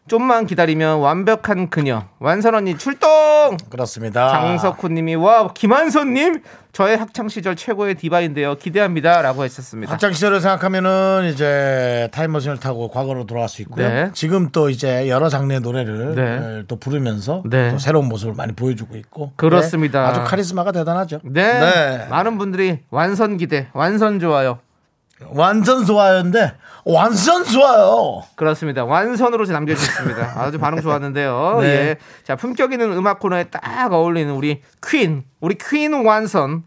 좀만 기다리면 완벽한 그녀 완선 언니 출동. 그렇습니다. 장석훈님이 와 김한선님 저의 학창 시절 최고의 디바인데요 기대합니다라고 하셨습니다. 학창 시절을 생각하면은 이제 타임머신을 타고 과거로 돌아갈 수 있고요. 네. 지금 또 이제 여러 장르의 노래를 네. 또 부르면서 네. 또 새로운 모습을 많이 보여주고 있고 그렇습니다. 네. 아주 카리스마가 대단하죠. 네. 네. 많은 분들이 완선 기대, 완선 좋아요. 완전 좋아요인데 완전 좋아요. 그렇습니다. 완선으로 남겨주셨습니다. 아주 반응 좋았는데요. 네. 예. 자, 품격 있는 음악 코너에 딱 어울리는 우리 퀸, 우리 퀸 완선.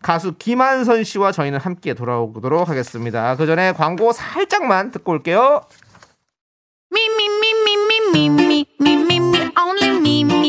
가수 김한선 씨와 저희는 함께 돌아오도록 하겠습니다. 그 전에 광고 살짝만 듣고 올게요. Me, only me,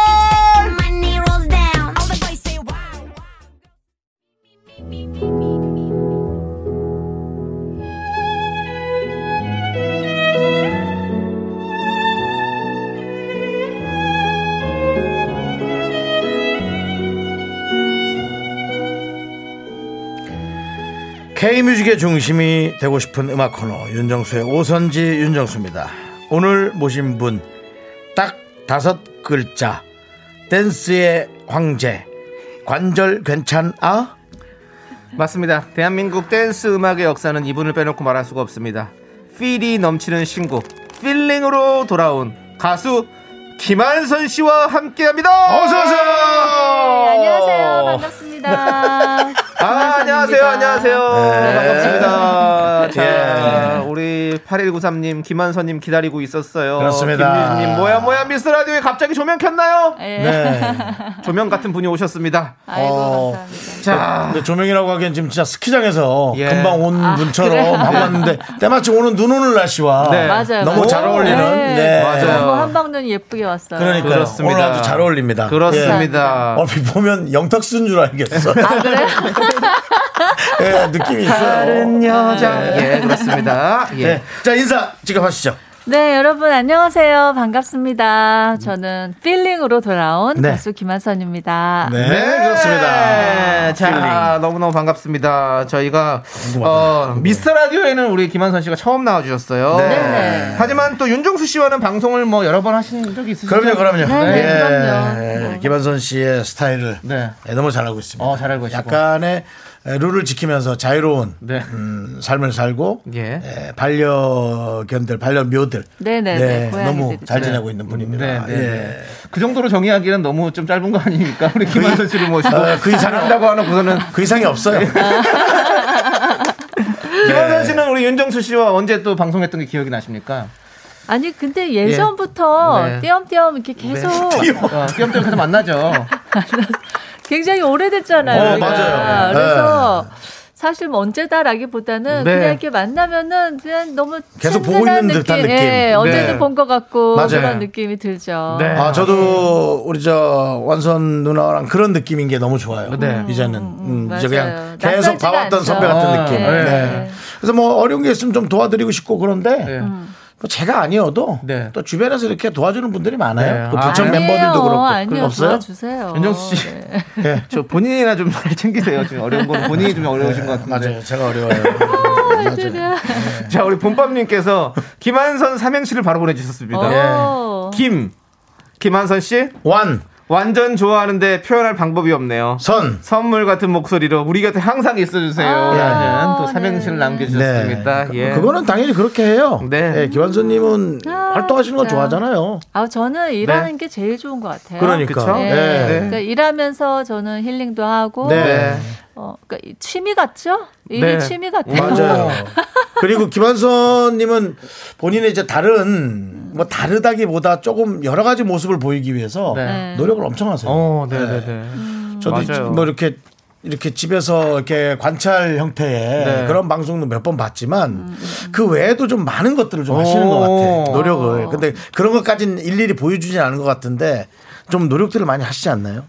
K뮤직의 중심이 되고 싶은 음악 코너 윤정수의 오선지 윤정수입니다. 오늘 모신 분 딱 다섯 글자 댄스의 황제 관절 괜찮아? 맞습니다. 대한민국 댄스 음악의 역사는 이분을 빼놓고 말할 수가 없습니다. feel이 넘치는 신곡, feeling으로 돌아온 가수 김완선 씨와 함께합니다. 어서 오세요. 네, 안녕하세요. 반갑습니다. 아, 안녕하세요. 안녕하세요. 네. 반갑습니다. 자, 예. 우리 8193님, 김완선님 기다리고 있었어요. 그렇습니다. 김유진님, 뭐야, 뭐야, 미스 라디오에 갑자기 조명 켰나요? 예. 네. 조명 같은 분이 오셨습니다. 아이고 어. 감사합니다. 자, 근데 조명이라고 하기엔 지금 진짜 스키장에서 예. 금방 온 아, 분처럼 그래요? 하고 왔는데 때마침 오는 눈 오는 날씨와 네. 맞아요. 너무. 잘 어울리는 네. 네. 맞아요. 너무 한방눈 예쁘게 왔어요. 그러니까 그렇습니다. 오늘 아주 잘 어울립니다. 그렇습니다. 예. 얼핏 보면 영탁순 줄 알겠어. 아 그래요? 예, 느낌이 있어요. 다른 여자. 예, 그렇습니다. 예. 예. 자 인사 지급하시죠. 네 여러분 안녕하세요. 반갑습니다. 저는 필링으로 돌아온 네. 가수 김한선입니다. 네, 그렇습니다. 네, 자, 너무너무 반갑습니다. 저희가 어, 미스터 라디오에는 우리 김한선 씨가 처음 나와 주셨어요. 네. 네네. 하지만 또 윤종수 씨와는 방송을 뭐 여러 번 하신 적이 있으시죠? 그럼요, 그럼요. 네, 네, 예, 그럼요. 김한선 씨의 스타일을 네. 예, 너무 잘 알고 있습니다. 어, 잘 알고 계시고. 약간의 에, 룰을 지키면서 자유로운 네. 음, 삶을 살고 예. 예, 반려견들, 반려묘들 네네 네, 네, 고양이들이. 너무 잘 네. 지내고 있는 분입니다. 네, 네, 예. 네. 그 정도로 정의하기는 너무 좀 짧은 거 아닙니까? 우리 김한선 씨를 모시고 어, 그 이상- 잘한다고 하놓고서는 그 이상이 없어요. 김한선 씨는 우리 윤정수 씨와 언제 또 방송했던 게 기억이 나십니까? 아니 근데 예전부터 네. 띄엄띄엄 이렇게 계속 어, 띄엄띄엄 계속 만나죠. 굉장히 오래됐잖아요. 어, 우리가. 맞아요. 그래서 사실 뭐 언제다라기보다는 네. 그냥 이렇게 만나면은 그냥 너무 계속 보고 있는 듯한 느낌. 예, 언제든 네. 본것 같고 맞아요. 그런 느낌이 들죠. 네. 아, 저도 우리 저 완선 누나랑 그런 느낌인 게 너무 좋아요. 네. 이제는 음, 이제 맞아요. 그냥 계속 봐왔던 않죠. 선배 같은 아, 느낌. 네. 네. 그래서 뭐 어려운 게 있으면 좀 도와드리고 싶고 그런데 네. 뭐 제가 아니어도 네. 또 주변에서 이렇게 도와주는 분들이 많아요. 네. 그 아, 부청 아니에요. 멤버들도 그렇고 아니요. 없어요. 도와주세요. 윤정수 씨. 네. 예. 저 본인이나 좀 잘 챙기세요. 지금 어려운 건 본인이 좀 어려우신 것 같은데. 맞아요. 제가 어려워요. 아이들이야. 자, 우리 본밤님께서 김한선 삼행시를 바로 보내주셨습니다. 오. 김, 김한선 씨 완, 완전 좋아하는데 표현할 방법이 없네요. 선. 선물 같은 목소리로 우리 곁에 항상 있어주세요. 아, 라는 또 네. 삼행시를 네. 남겨주셨습니다. 예. 그거는 당연히 그렇게 해요. 네. 네. 김환선님은 아, 활동하시는 거. 좋아하잖아요. 아, 저는 일하는 게 제일 좋은 것 같아요. 그러니까. 그쵸? 네. 네. 그러니까 일하면서 저는 힐링도 하고 네. 어, 어, 그러니까 이 취미 같죠? 일이 네. 취미 같아요. 맞아요. 그리고 김한선님은 본인의 이제 다른 뭐 다르다기보다 조금 여러 가지 모습을 보이기 위해서 네. 노력을 엄청 하세요. 어, 네, 네, 네. 저도 맞아요. 뭐 이렇게 이렇게 집에서 이렇게 관찰 형태의 네. 그런 방송도 몇 번 봤지만 그 외에도 좀 많은 것들을 좀 하시는 것 오. 같아 노력을. 근데 그런 것까지는 일일이 보여주진 않은 것 같은데 좀 노력들을 많이 하시지 않나요?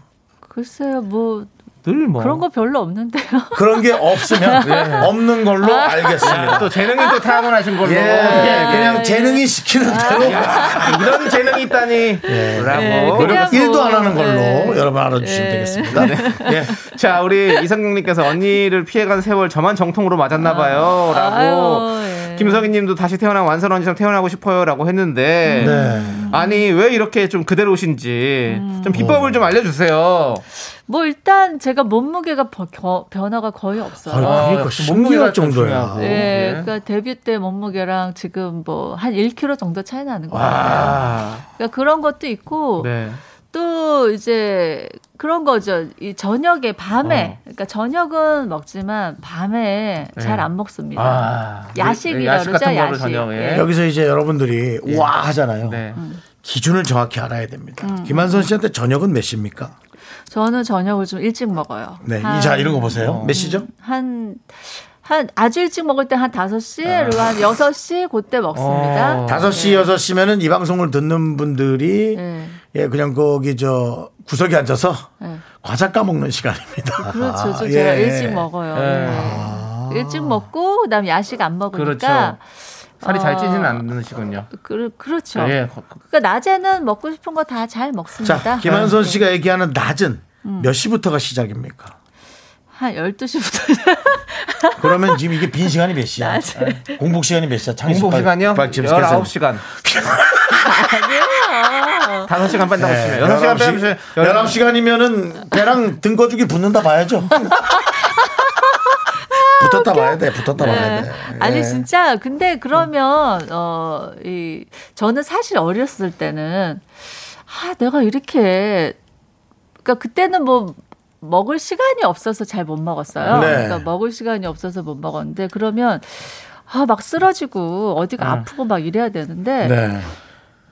글쎄요, 뭐 늘 뭐. 그런 거 별로 없는데요. 그런 게 없으면 없는 걸로 알겠습니다. 또 재능이 또 타고나신 걸로. 예, 그냥 예, 재능이 시키는 대로 야, 이런 재능이 있다니. 라고. 예, 노력 그냥 뭐, 일도 안 하는 걸로 예. 여러분 알아주시면 예. 되겠습니다. 예. 자, 우리 이성경님께서 언니를 피해간 세월 저만 정통으로 맞았나 봐요. 라고. 아유, 예. 김성희 님도 다시 태어난 완선 언니처럼 태어나고 싶어요. 라고 했는데. 네. 아니, 왜 이렇게 좀 그대로신지. 좀 비법을 좀 알려주세요. 뭐 일단 제가 몸무게가 버- 겨- 변화가 거의 없어요. 아유, 아, 그러니까 몸무게가 정도야. 예, 예. 그러니까 데뷔 때 몸무게랑 지금 뭐 한 1kg 정도 차이 나는 거예요. 아. 그러니까 그런 것도 있고 네. 또 이제 그런 거죠. 이 저녁에 밤에 어. 그러니까 저녁은 먹지만 밤에 잘안 먹습니다. 아. 야식이라 야식 그러죠, 야식. 저녁에. 예. 여기서 이제 여러분들이 와 하잖아요. 네. 기준을 정확히 알아야 됩니다. 음. 김한선 씨한테 저녁은 몇 시입니까? 저는 저녁을 좀 일찍 먹어요. 네. 한- 이자 이런 거 보세요. 몇 시죠? 한, 한, 아주 일찍 먹을 때 한 5시, 그리고 한 6시, 그때 먹습니다. 어. 다섯 시 여섯 시면은 이 방송을 듣는 분들이 네. 예 그냥 거기 저 구석에 앉아서 네. 과자 까먹는 시간입니다. 그렇죠. 좀 아, 제가 예. 일찍 먹어요. 네. 일찍 먹고, 그 다음 야식 안 먹으니까. 그렇죠. 살이 잘 어, 찌지는 않으시군요. 그, 그렇죠. 예. 그러니까 낮에는 먹고 싶은 거 다 잘 먹습니다. 자 김한선 씨가 네. 얘기하는 낮은 음. 몇 시부터가 시작입니까? 한 12시부터. 그러면 지금 이게 빈 시간이 몇 시야? 낮에. 공복 시간이 몇 시야? 공복 시간이요? 빨리 지금 계산. 19시간. 아니에 요. 5시간 뺀다고 네, 치면 6시간 빼면 11시간이면은 배랑 등거죽이 붙는다 봐야죠. 붙었다 봐야 돼. 붙었다 봐야 돼. 아니 예. 진짜 근데 그러면 어 이 저는 사실 어렸을 때는 아 내가 이렇게 그러니까 그때는 뭐 먹을 시간이 없어서 잘 못 먹었어요. 네. 그러니까 먹을 시간이 없어서 못 먹었는데 그러면 아 막 쓰러지고 어디가 아 프고 막 이래야 되는데 네.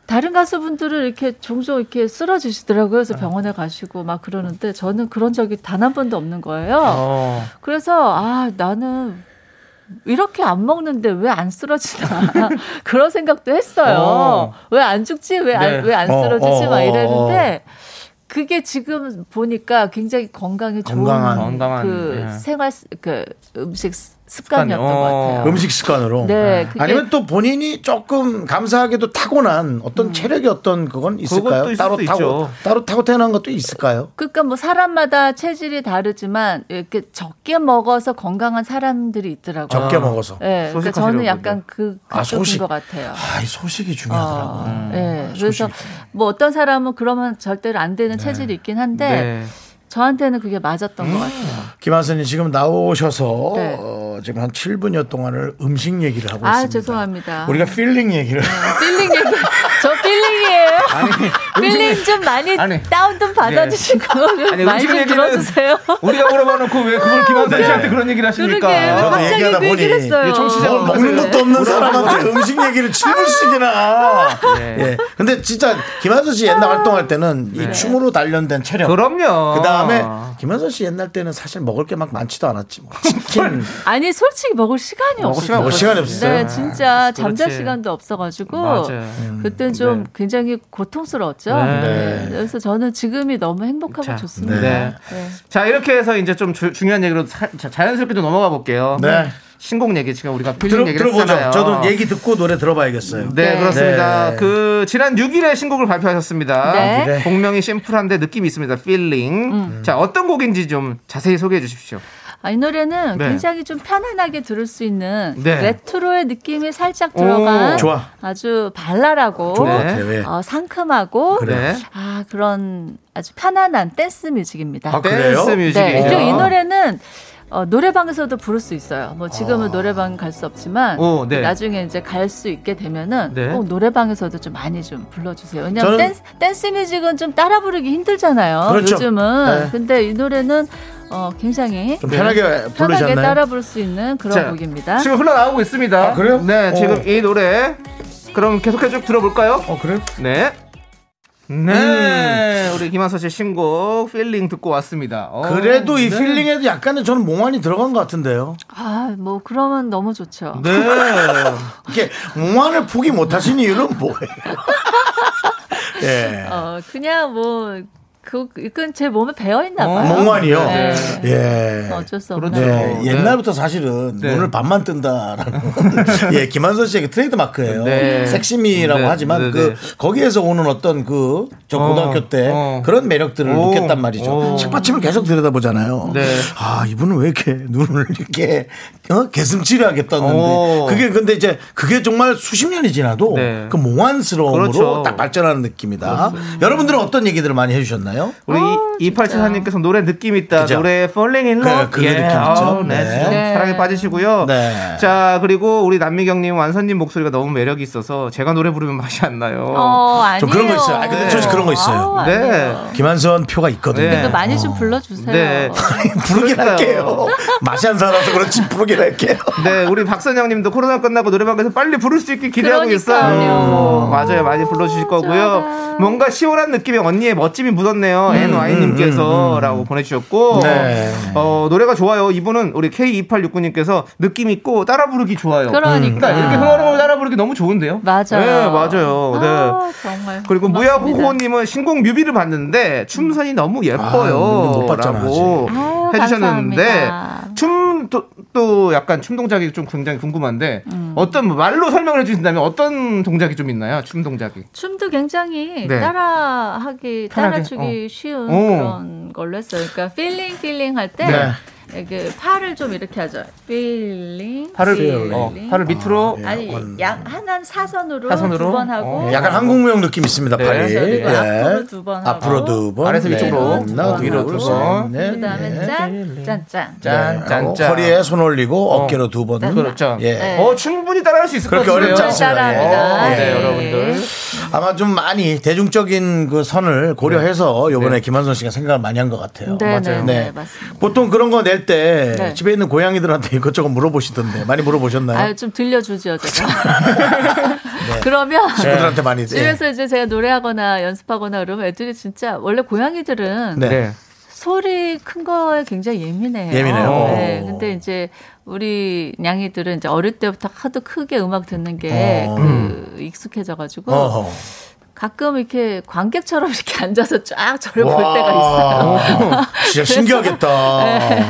다른 가수분들은 이렇게 종종 이렇게 쓰러지시더라고요. 그래서 병원에 가시고 막 그러는데 저는 그런 적이 단 한 번도 없는 거예요. 어. 그래서 아 나는 이렇게 안 먹는데 왜 안 쓰러지나 그런 생각도 했어요. 어. 왜안 죽지? 왜안 네. 왜안 어, 쓰러지지? 어, 막 어, 이랬는데 그게 지금 보니까 굉장히 건강에 좋은 건강한. 건강한, 그 예. 생활 습- 그 음식 습관이었던 습관이, 것 어. 같아요. 음식 습관으로. 네, 그게- 아니면 또 본인이 조금 감사하게도 타고난 어떤 체력의 어떤 그건 있을까요? 따로 타고 있죠. 따로 타고 태어난 것도 있을까요? 그러니까 뭐 사람마다 체질이 다르지만 이렇게 적게 먹어서 건강한 사람들이 있더라고요. 적게 먹어서. 네, 그러니까 저는 약간 그 아, 소식. 것 같아요. 아, 이 소식이 중요하더라고. 어, 네. 그래서 소식이. 뭐 어떤 사람은 그러면 절대로 안 되는 체질이 있긴 한데 네. 저한테는 그게 맞았던 것 같아요. 김완선님 지금 나오셔서 네. 어, 지금 한 7분여 동안을 음식 얘기를 하고 아 있습니다. 죄송합니다. 우리가 feeling 얘기를 feeling 얘기 저 feeling이에요. feeling 좀 많이 아니. 다운 좀 받아주시고 아니, 많이 좀 들어주세요. 우리가 물어봐놓고 왜 그걸 김완선 씨한테 그런 얘기를 하십니까? 그러게 저도 갑자기 얘기하다 그 보니 했어요. 청취자 뭘 먹는 것도 없는 사람한테 음식 얘기를 7분씩이나. 네. 예. 근데 진짜 김한선 씨 옛날 활동할 때는 이 춤으로 단련된 체력. 그럼요. 그 다음에 김한선 씨 옛날 때는 사실 먹을 게 막 많지도 않았지. 뭐. 치킨. 아니 솔직히 먹을 시간이. 시간 먹을 시간이 없어요. 네, 진짜 잠잘. 시간도 없어가지고. 그때 좀 네. 굉장히 고통스러웠죠. 네. 네. 그래서 저는 지금이 너무 행복하고 자, 좋습니다. 네. 네. 자 이렇게 해서 이제 좀 주- 중요한 얘기로 사- 자, 자연스럽게 좀 넘어가 볼게요. 네. 신곡 얘기 지금 우리가 feeling 들어, 얘기를 들어보죠. 했잖아요. 저도 얘기 듣고 노래 들어봐야겠어요. 네, 네. 그렇습니다. 네. 그 지난 6일에 신곡을 발표하셨습니다. 네. 그래. 곡명이 심플한데 느낌이 있습니다. feeling. 음. 자 어떤 곡인지 좀 자세히 소개해 주십시오. 아, 이 노래는 네. 굉장히 좀 편안하게 들을 수 있는 네. 레트로의 느낌이 살짝 들어간 오, 좋아. 아주 발랄하고 네. 어, 상큼하고 그래. 네. 아 그런 아주 편안한 댄스 뮤직입니다. 아, 그래요? 댄스 뮤직이죠. 네. 그리고 이 노래는 어, 노래방에서도 부를 수 있어요. 뭐 지금은 노래방 갈 수 없지만 아. 오, 네. 나중에 이제 갈 수 있게 되면은 네. 꼭 노래방에서도 좀 많이 좀 불러주세요. 왜냐하면 저는- 댄스, 댄스 뮤직은 좀 따라 부르기 힘들잖아요. 그렇죠. 요즘은. 네. 근데 이 노래는 어, 굉장히 좀 편하게 편하게 부르셨나요? 따라 부를 수 있는 그런 자, 곡입니다. 지금 흘러나오고 있습니다. 아, 그래요? 네, 어. 지금 이 노래 그럼 계속해 쭉 들어볼까요? 어 그래? 네. 네, 우리 김완선 씨 신곡 feeling 듣고 왔습니다. 어, 그래도 이 네. feeling에도 약간은 저는 몽환이 들어간 것 같은데요. 아, 뭐 그러면 너무 좋죠. 네. 이게 몽환을 포기 못하신 이유는 뭐예요? 예. 어, 그냥 뭐 그, 그건 제 몸에 배어 있나 어, 봐요. 몽환이요. 네. 예. 어쩔 수 없나. 그렇죠. 네, 네. 옛날부터 사실은 네. 눈을 반만 뜬다라는 예 김완선 씨의 트레이드 마크예요. 네. 섹시미라고 네, 하지만 네, 그 네. 거기에서 오는 어떤 그저 어, 고등학교 때 어. 그런 매력들을 오, 느꼈단 말이죠. 오. 책받침을 계속 들여다보잖아요. 네. 아 이분은 왜 이렇게 눈을 이렇게 어? 개슴치레하게 떴는데 오. 그게 근데 이제 그게 정말 수십 년이 지나도 네. 그 몽환스러움으로 그렇죠. 딱 발전하는 느낌이다. 여러분들은 어떤 얘기들을 많이 해주셨나요? 우리 어, 이 2874님께서 노래 느낌 있다. 그죠? 노래 Falling in Love. 그, 그 느낌 있죠. 네. 네. 지금 네. 사랑에 빠지시고요. 네. 자, 그리고 우리 남미경님, 완선님 목소리가 너무 매력이 있어서 제가 노래 부르면 맛이 안 나요. 어, 아니에요. 좀 그런 거 있어요. 아, 근데 솔직히 그런 거 있어요. 아우, 네. 김한선 표가 있거든요. 네. 또 많이 좀 불러주세요. 네. 부르긴. 할게요. 맛이 안 살아서 그렇지 부르긴 할게요. 네, 우리 박선영 님도 코로나 끝나고 노래방에서 빨리 부를 수 있게 기대하고 그러니까요. 있어요. 맞아요. 많이 불러주실 거고요. 뭔가 시원한 느낌의 언니의 멋짐이 묻었 네요. NY님께서 라고 보내주셨고. 네. 어, 노래가 좋아요. 이분은 우리 K2869님께서 느낌 있고 따라 부르기 좋아요. 그러니까. 이렇게 흥얼흥얼 따라 부르기 너무 좋은데요? 맞아요. 네, 맞아요. 네. 아, 정말. 그리고. 무야호호님은 신곡 뮤비를 봤는데 춤선이 너무 예뻐요. 아, 못 봤잖아, 라고 해주셨는데 감사합니다. 춤도 또 약간 춤 동작이 좀 굉장히 궁금한데 음. 어떤 뭐 말로 설명을 해주신다면 어떤 동작이 좀 있나요? 춤 동작이. 춤도 굉장히 네. 따라하기 편하게, 따라주기 쉬운 어. 그런 걸로 했어요. 그러니까 feeling feeling 할때 네. 이렇게 팔을 좀 이렇게 하죠. feeling 팔을 feeling. 어, 팔을 밑으로 예. 아니 원- 양 하나는 사선으로, 사선으로? 두 번 하고 어. 약간 한국무용 느낌 있습니다. 네. 팔이. 예. 앞으로 두 번 하고 앞으로 두 번. 아래에서 위쪽으로 네. 하나, 위로 둘, 두 셋, 번. 넷, 그다음에. 짠, 짠, 짠. 짠, 네. 짠, 하고 짠. 허리에 손 올리고 어. 어깨로 두 번. 그렇죠. 예. 어, 충분히 따라할 수 있을 것 그렇게. 어렵지 않습니다. 따라합니다. 예. 네, 예. 여러분들. 아마 좀 많이 대중적인 그 선을 고려해서 요번에 네. 김한선 씨가 생각을 많이 한 것 같아요. 네, 네, 네. 네, 맞습니다. 보통 그런 거낼 때 네. 집에 있는 고양이들한테 이것저것 물어보시던데 많이 물어보셨나요? 아유 좀 들려주죠 제가. 그러면 친구들한테 많이. 예. 집에서 이제 제가 노래하거나 연습하거나 그러면 애들이 진짜 원래 고양이들은 네. 네. 소리 큰 거에 굉장히 예민해요. 예민해요? 네. 오. 근데 이제 우리 냥이들은 이제 어릴 때부터 하도 크게 음악 듣는 게 어. 그 익숙해져가지고 어허. 가끔 이렇게 관객처럼 이렇게 앉아서 쫙 저를 볼 와. 때가 있어요. 진짜 신기하겠다. 네.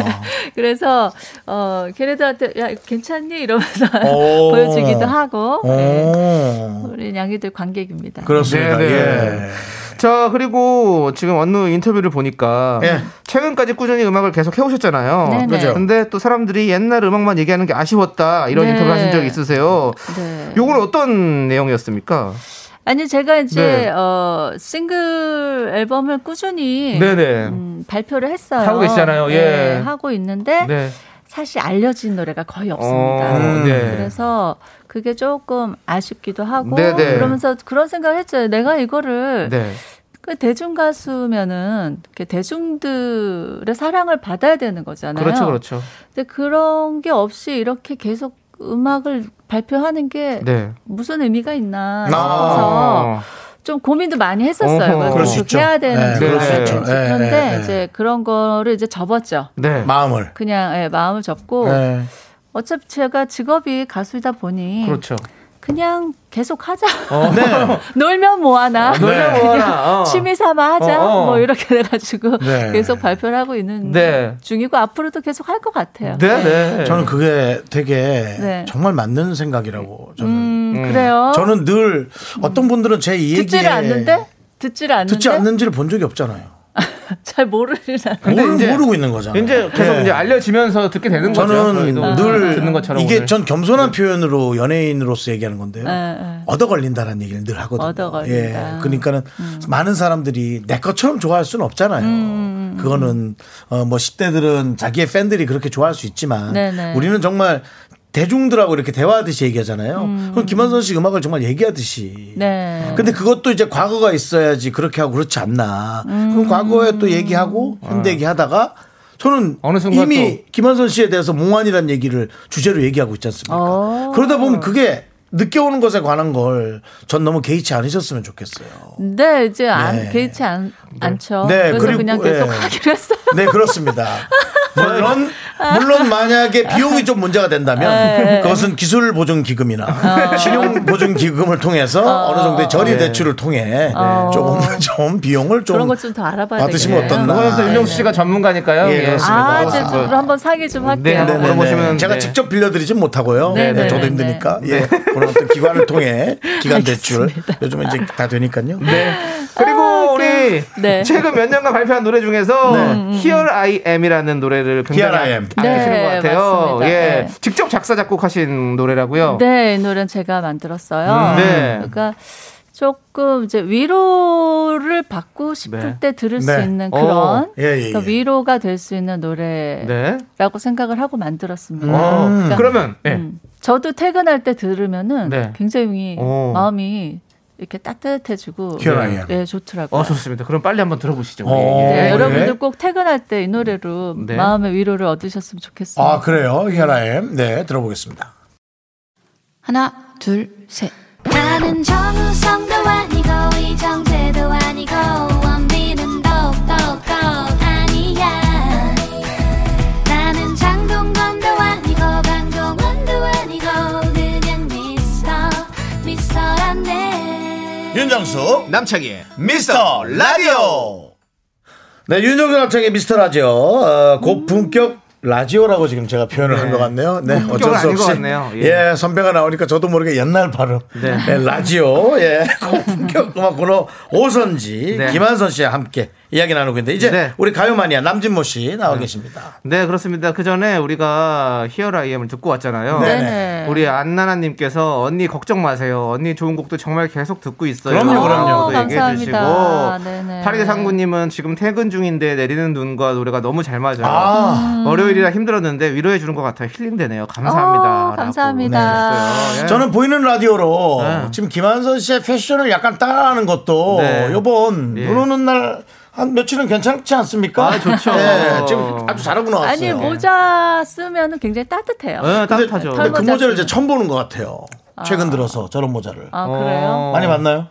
그래서 어 걔네들한테 야 괜찮니 이러면서 오. 보여주기도 하고 네. 오. 우리 냥이들 관객입니다. 그렇습니다. 네, 네. 예. 자, 그리고 지금 어느 인터뷰를 보니까 예. 최근까지 꾸준히 음악을 계속 해오셨잖아요. 네네. 그죠. 근데 또 사람들이 옛날 음악만 얘기하는 게 아쉬웠다 이런 네. 인터뷰 하신 적 있으세요. 네. 요건 어떤 내용이었습니까? 아니 제가 이제 네. 어 싱글 앨범을 꾸준히. 음, 발표를 했어요. 하고 계시잖아요. 예. 네, 하고 있는데 네. 사실 알려진 노래가 거의 없습니다. 어, 네. 그래서 그게 조금 아쉽기도 하고 네네. 그러면서 그런 생각을 했죠. 내가 이거를 네. 그 대중 가수면은 이렇게 대중들의 사랑을 받아야 되는 거잖아요. 그렇죠, 그렇죠. 근데 그런 게 없이 이렇게 계속 음악을 발표하는 게 네. 무슨 의미가 있나 싶어서 아. 좀 고민도 많이 했었어요. 어허. 그럴 수 계속 있죠. 해야 되는 네. 네, 그런데 네, 네. 이제 그런 거를 이제 접었죠. 네. 마음을. 그냥 예, 마음을 접고 네. 어차피 제가 직업이 가수이다 보니 그렇죠. 그냥 계속 하자. 네. 놀면 뭐하나. 놀면 뭐하나. 어. 취미 삼아 하자. 어, 어. 뭐 이렇게 돼가지고 네. 계속 발표를 하고 있는 네. 중이고 앞으로도 계속 할 것 같아요. 네, 네. 저는 그게 되게 네. 정말 맞는 생각이라고 저는. 음, 그래요. 저는 늘 어떤 분들은 제 이 얘기에 듣지를 않는데? 듣지를 않는데? 듣지 않는지를 본 적이 없잖아요. 잘 모르리나. 근데 모르, 이제- 모르고 있는 거잖아요. 이제 계속 네. 이제 알려지면서 듣게 되는 거죠. 저는 늘 듣는 것처럼 이게 오늘. 전 겸손한 표현으로 연예인으로서 얘기하는 건데요. 네, 네. 얻어 걸린다라는 얘기를 늘 하거든요. 얻어 걸린다. 예. 그러니까는 많은 사람들이 내 것처럼 좋아할 수는 없잖아요. 음, 그거는 어, 뭐 10대들은 자기의 팬들이 그렇게 좋아할 수 있지만 네네. 우리는 정말 대중들하고 이렇게 대화하듯이 얘기하잖아요. 그럼 김한선 씨 음악을 정말 얘기하듯이. 네. 근데 그것도 이제 과거가 있어야지 그렇게 하고 그렇지 않나. 음. 그럼 과거에 또 얘기하고 현대 얘기하다가 저는 어느 순간 이미 김한선 씨에 대해서 몽환이라는 얘기를 주제로 얘기하고 있지 않습니까? 어. 그러다 보면 그게 늦게 오는 것에 관한 걸 전 너무 개의치 않으셨으면 좋겠어요. 네, 이제 안, 네. 개의치 않, 않죠. 네, 그래서 그리고, 그냥 계속 예. 하기로 했어요. 네, 그렇습니다. 물론, 물론 만약에 비용이 좀 문제가 된다면 네. 그것은 기술 보증 기금이나 신용 보증 기금을 통해서 어. 느 정도의 저리 대출을 통해 어. 조금 좀 비용을 좀 그런 것좀더 알아봐야 받으시면 되겠네요. 어떻나. 그거는 윤정수 씨가 전문가니까요. 예, 그렇습니다. 아. 이제 그럼 한번 상의 좀 할게요. 네, 네, 네. 물어보시면, 제가 네. 직접 빌려드리진 못하고요. 네, 네, 네, 저도 네, 힘드니까. 예. 그런 어떤 기관을 통해 기간 대출. 요즘은 이제 다 되니까요. 네. 그리고 우리 네. 최근 몇 년간 발표한 노래 중에서 네. Here I Am이라는 노래를 굉장히 Here I Am. 아끼시는 네, 것 같아요. 맞습니다. 예. 네. 직접 작사 작곡하신 노래라고요. 네, 이 노래는 제가 만들었어요. 음, 네. 그러니까 조금 이제 위로를 받고 싶을 네. 때 들을 네. 수 있는 어, 그런 예, 예, 예. 그러니까 위로가 될 수 있는 노래라고 네. 생각을 하고 만들었습니다. 어, 그러니까, 그러면 예. 음, 저도 퇴근할 때 들으면은 네. 굉장히 어. 마음이 이렇게 따뜻해지고 am. 예, 좋더라고요. 어 좋습니다. 그럼 빨리 한번 들어보시죠. 어, 네, 예. 여러분들 꼭 퇴근할 때 이 노래로 네. 마음의 위로를 얻으셨으면 좋겠습니다. 아, 그래요. Am. 네, 들어보겠습니다. 하나, 둘, 셋. 나는 정우성도 아니고 이정재도 아니고 윤정수 남창희의 미스터 라디오. 네, 윤정수 남창의 미스터 라디오. 어, 고품격 라디오라고 지금 제가 표현을 한것 같네요. 네, 어쩔 수 없이. 같네요. 예. 예. 선배가 나오니까 저도 모르게 옛날 발음. 네. 네, 라디오. 예, 고품격 음악 코너 오선지 네. 김한선 씨와 함께 이야기 나누고 있는데 이제 네. 우리 가요마니아 남진모 씨 나와 계십니다. 네, 그렇습니다. 그 전에 우리가 Here I Am을 듣고 왔잖아요. 네. 네네. 우리 안나나님께서 언니 걱정 마세요. 언니 좋은 곡도 정말 계속 듣고 있어요. 그럼요, 그럼요. 어, 얘기해 감사합니다. 주시고 네네. 파리대 상구님은 지금 퇴근 중인데 내리는 눈과 노래가 너무 잘 맞아요. 아, 월요일이라 힘들었는데 위로해 주는 것 같아요. 힐링되네요. 감사합니다. 어, 라고 감사합니다. 해주셨어요. 예. 저는 보이는 라디오로 네. 지금 김한선 씨의 패션을 약간 따라하는 것도 네. 요번 예. 눈 오는 날 한 며칠은 괜찮지 않습니까? 아, 좋죠. 네, 지금 아주 잘하고 나왔어요. 아니 모자 쓰면은 굉장히 따뜻해요. 네, 근데, 따뜻하죠. 근데 그 털모자 모자를. 이제 처음 보는 것 같아요. 최근 들어서 저런 모자를. 아 그래요? 어, 많이 봤나요?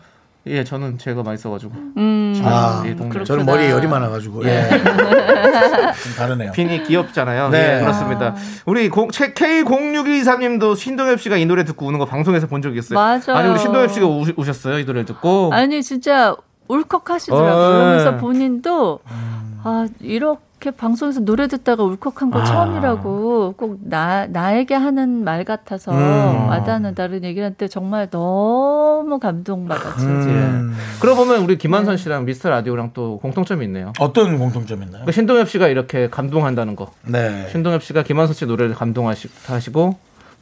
예, 저는 제가 많이 써가지고. 음. 아, 예. 저는. 머리에 열이 많아가지고. 예. 좀 다르네요. 핀이 귀엽잖아요. 네. 네, 그렇습니다. 우리 공, 채- K0623님도 신동엽 씨가 이 노래 듣고 우는 거 방송에서 본 적이 있어요. 맞아요. 아니, 우리 신동엽 씨가 우, 우셨어요? 이 노래를 듣고. 아니 진짜 울컥하시더라고요. 어, 그러면서 네. 본인도 아 이렇게 방송에서 노래 듣다가 울컥한 거 아. 처음이라고 꼭 나 나에게 하는 말 같아서 음. 와닿는다는 얘기를 했는데 정말 너무 감동받았죠. 음. 그러고 보면 우리 김한선 씨랑 미스터 라디오랑 또 공통점이 있네요. 어떤 공통점 있나요? 그 신동엽 씨가 이렇게 감동한다는 거. 네. 신동엽 씨가 김한선 씨 노래를 감동하시고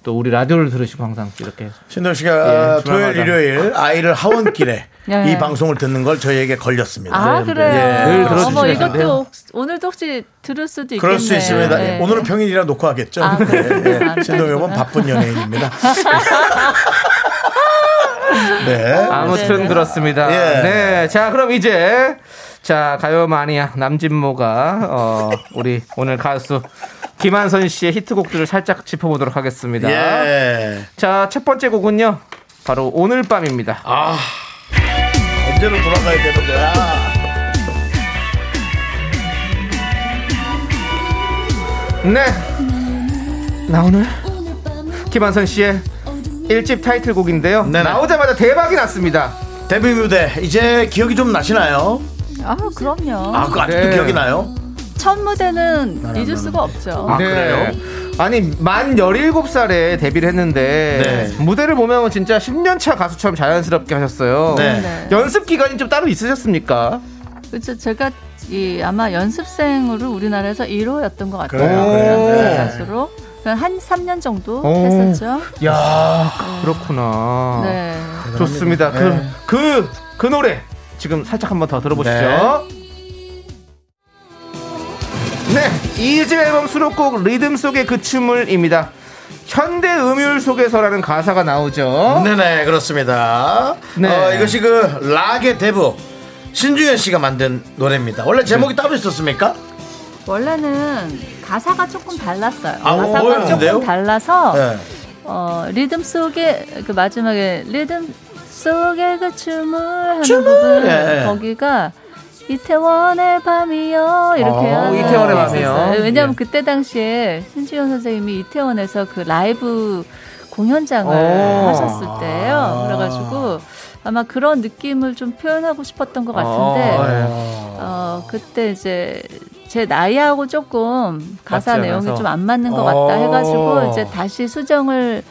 또 우리 라디오를 들으시고 항상 이렇게 신동 씨가 예, 토요일, 주말마다. 일요일 아이를 하원길에 네. 이 방송을 듣는 걸 저희에게 걸렸습니다. 아 네, 그래요. 예, 늘 어머 이것도 오늘도 혹시 들을 수도 있겠네요. 그럴 수 있습니다. 네. 오늘은 평일이라 놓고 하겠죠. 아? 네, 아, 신동엽은 그렇구나. 바쁜 연예인입니다. 네. 아무튼 네. 그렇습니다. 예. 네. 자, 그럼 이제 자, 가요 마니아 남진모가 어, 우리 오늘 가수 김한선 씨의 히트곡들을 살짝 짚어보도록 하겠습니다. 예. 자, 첫 번째 곡은요. 바로 오늘 밤입니다. 아, 언제로 돌아가야 되는 거야? 네. 나 오늘 김한선 씨의 1집 타이틀곡인데요. 네네. 나오자마자 대박이 났습니다. 데뷔 무대 이제 기억이 좀 나시나요? 아 그럼요. 아, 그 아직도 네. 기억이 나요? 첫 무대는 잊을 수가 없죠. 아, 그래요? 아니 만 17살에 데뷔를 했는데 네. 무대를 보면 진짜 10년차 가수처럼 자연스럽게 하셨어요. 네. 네. 연습 기간이 좀 따로 있으셨습니까? 그렇죠. 제가 이 아마 연습생으로 우리나라에서 1호였던 것 같아요. 그래요. 네, 네. 가수로 한 3년 정도 오. 했었죠. 야 그렇구나. 네. 좋습니다. 네. 그, 그, 그 노래 지금 살짝 한번 더 들어보시죠. 네, 이집 앨범 수록곡 리듬 속의 그 춤을입니다. 현대 음율 속에서라는 가사가 나오죠. 네네 그렇습니다. 네. 어, 이것이 그 락의 대부 신중현 씨가 만든 노래입니다. 원래 제목이 따로 있었습니까? 원래는 가사가 조금 달랐어요. 아, 가사가 뭐였는데요? 조금 달라서 네. 어, 리듬 속에 그 마지막에 리듬 속에 그 춤을 하는 춤을, 부분 예. 거기가 이태원의 밤이요 이렇게 어, 이태원의 게 밤이요. 왜냐하면 예. 그때 당시에 신지현 선생님이 이태원에서 그 라이브 공연장을 오. 하셨을 때예요. 그래가지고 아마 그런 느낌을 좀 표현하고 싶었던 것 같은데 어, 예. 어, 그때 이제 제 나이하고 조금 가사 내용이. 좀 안 맞는 것 어. 같다 해가지고 이제 다시 수정을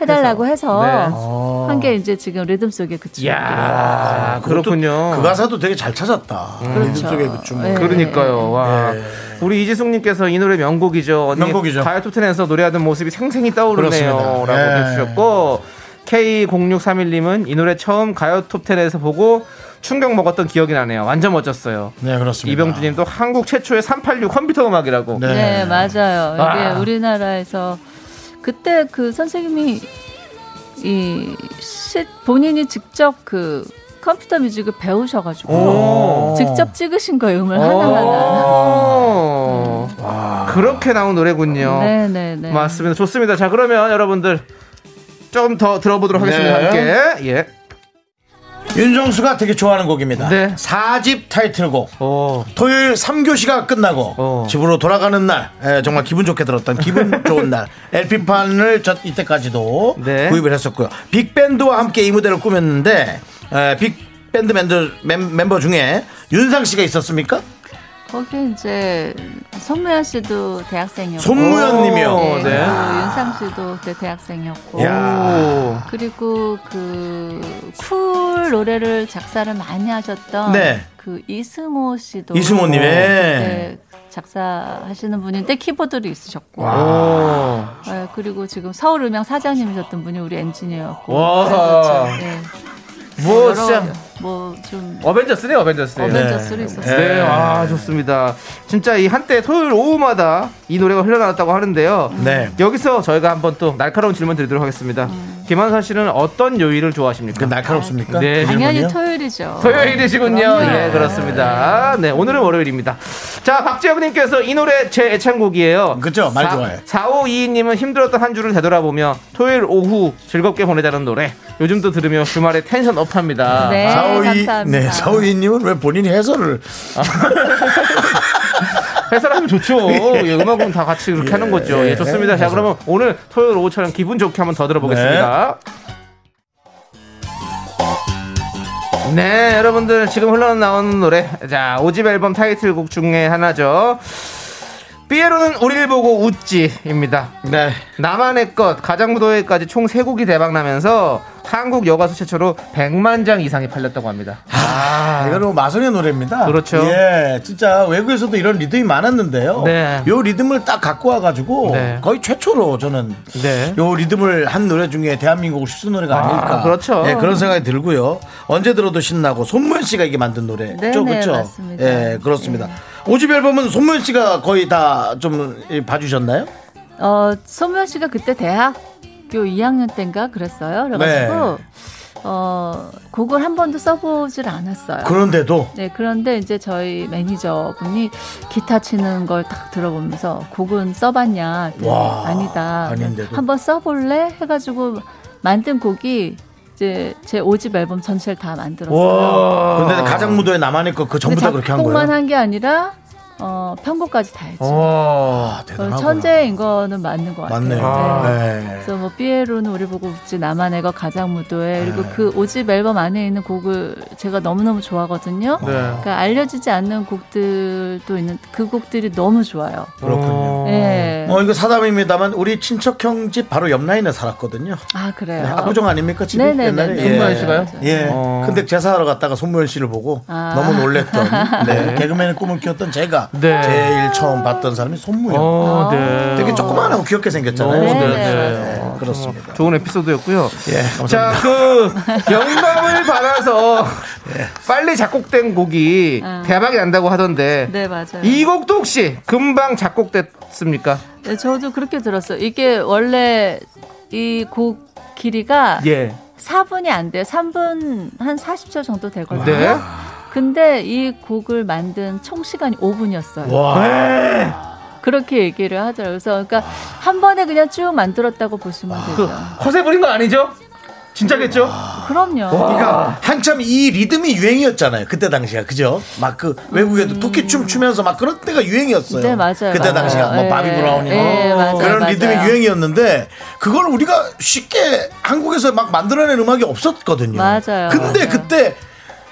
해달라고 해서 네. 한게 이제 지금 리듬 속에 그 춤. 이야, 그렇군요. 그 가사도 되게 잘 찾았다. 그렇죠. 리듬 속의 그 춤. 네. 그러니까요. 와. 예. 우리 이지숙님께서 이 노래 명곡이죠. 언니 명곡이죠. 가요톱텐에서 노래하던 모습이 생생히 떠오르네요. 그렇습니다. 라고 예. 해주셨고 K0631님은 이 노래 처음 가요톱텐에서 보고 충격 먹었던 기억이 나네요. 완전 멋졌어요. 네, 그렇습니다. 이병주님도 한국 최초의 386 컴퓨터 음악이라고. 네. 네, 맞아요. 이게 아. 우리나라에서 그때 그 선생님이 이 시, 본인이 직접 그 컴퓨터 뮤직을 배우셔가지고 오. 직접 찍으신 거예요 음을 하나하나. 오. 그렇게 나온 노래군요. 네네네. 맞습니다. 좋습니다. 자, 그러면 여러분들 좀더 들어보도록 하겠습니다. 네. 함께. 예. 윤정수가 되게 좋아하는 곡입니다. 네. 사 4집 타이틀곡. 오. 토요일 3교시가 끝나고 어. 집으로 돌아가는 날 에, 정말 기분 좋게 들었던 기분 좋은 날 LP판을 저 이때까지도 네. 구입을 했었고요 빅밴드와 함께 이 무대를 꾸몄는데 에, 빅 밴드 멤버, 멤, 멤버 중에 윤상 씨가 있었습니까? 거기 이제 손무현 씨도 대학생이었고 손무현 님이요. 오, 네. 네. 그리고 윤상 씨도 그때 대학생이었고 야. 그리고 그 쿨 노래를 작사를 많이 하셨던 네. 그 이승호 씨도 이승호님, 예. 그때 작사하시는 분인데 키보드도 있으셨고 오. 네, 그리고 지금 서울음향 사장님이셨던 분이 우리 엔지니어였고 와. 그래서 네. 뭐, 진짜. 뭐좀 어벤져스네, 어벤져스. 어벤져스로 네. 있었어요. 네, 아, 좋습니다. 진짜 이 한때 토요일 오후마다 이 노래가 흘러나왔다고 하는데요. 네. 여기서 저희가 한번 또 날카로운 질문 드리도록 하겠습니다. 김한선 씨는 어떤 요일을 좋아하십니까? 그 날카롭습니까? 네. 그 당연히? 토요일이죠. 토요일이시군요. 예, 그렇습니다. 네, 오늘은 월요일입니다. 자, 박재혁님께서 이 노래 제 애창곡이에요. 그죠? 말 좋아해. 4522님은 힘들었던 한 주를 되돌아보며 토요일 오후 즐겁게 보내자는 노래. 요즘도 들으며 주말에 텐션 업합니다. 네, 감 사합니다. 네, 사오이님은 왜 본인이 해설을 해설하면 좋죠. 예, 음악은 다 같이 그렇게 하는 거죠. 예, 좋습니다. 자, 그러면 오늘 토요일 오후처럼 기분 좋게 한번 더 들어보겠습니다. 네, 여러분들 지금 흘러나오는 노래. 자, 오집 앨범 타이틀곡 중에 하나죠. 삐에로는 우리를 보고 웃지입니다. 네. 나만의 것, 가장 무도회까지 총 3곡이 대박 나면서 한국 여가수 최초로 100만 장 이상이 팔렸다고 합니다. 아, 이거는 마성의 노래입니다. 그렇죠. 예, 진짜 외국에서도 이런 리듬이 많았는데요. 네. 요 리듬을 딱 갖고 와가지고 네. 거의 최초로 저는 네. 요 리듬을 한 노래 중에 대한민국을 휩쓴 노래가 아, 닐까 그렇죠. 예, 그런 생각이 들고요. 언제 들어도 신나고 손무현 씨가 이게 만든 노래죠, 네, 그렇죠? 네, 맞습니다. 예, 그렇습니다. 오집 앨범은 손무현 씨가 거의 다 좀 봐주셨나요? 어, 소면 씨가 그때 대학교 2학년 때인가 그랬어요. 그래가지고 네. 어, 곡을 한 번도 써보질 않았어요. 그런데도 네, 그런데 이제 저희 매니저 분이 기타 치는 걸 딱 들어보면서 곡은 써봤냐? 와, 아니다. 아닌데도. 한번 써볼래? 해가지고 만든 곡이 이제 제 5집 앨범 전체를 다 만들었어요. 근데 가장 무도에 나만의 거그 전부 다 그렇게 한 작곡만 거예요. 한게 아니라 어, 편곡까지 다 했죠. 어, 어, 대단하구나. 천재인 거는 맞는 것 같아요. 맞네요. 네. 네. 그래서 뭐 삐에로는 우리 보고 웃지 나만 애가 가장 무도해 그리고 그 5집 앨범 안에 있는 곡을 제가 너무너무 좋아하거든요. 네. 그러니까 알려지지 않는 곡들도 있는 그 곡들이 너무 좋아요. 그렇군요. 예. 어, 이거 사담입니다만 우리 친척 형 집 바로 옆 라인에 살았거든요. 아 그래요. 네, 압구정 아닙니까 집이 네네네. 옛날에 손무현 씨가요? 예. 어. 근데 제사하러 갔다가 손무현 씨를 보고 아. 너무 놀랬던 네. 개그맨의 꿈을 키웠던 제가 네. 제일 처음 봤던 사람이 손무현. 어, 네. 되게 조그만하고 귀엽게 생겼잖아요. 어, 네, 네, 네. 네, 그렇습니다. 좋은 에피소드였고요. 예, 자, 감사합니다. 그 영감을 받아서 빨리 작곡된 곡이 아. 대박이 난다고 하던데 네 맞아요. 이 곡도 혹시 금방 작곡됐습니까? 네, 저도 그렇게 들었어요. 이게 원래 이 곡 길이가 예. 4분이 안 돼요. 3분 한 40초 정도 되거든요. 네. 근데 이 곡을 만든 총 시간이 5분이었어요. 와. 그렇게 얘기를 하더라고요. 그래서 그러니까 한 번에 그냥 쭉 만들었다고 보시면 그 되죠. 허세 부린 거 아니죠? 진짜겠죠? 그럼요. 그러니까 한참 이 리듬이 유행이었잖아요. 그때 당시가 그죠? 막 그 외국에도 토끼춤 추면서 막 그런 때가 유행이었어요. 네, 맞아요. 그때 맞아요. 당시가 뭐 예. 바비 브라운이 예, 맞아요, 그런 맞아요. 리듬이 유행이었는데 그걸 우리가 쉽게 한국에서 막 만들어낸 음악이 없었거든요. 맞아요. 근데 맞아요. 그때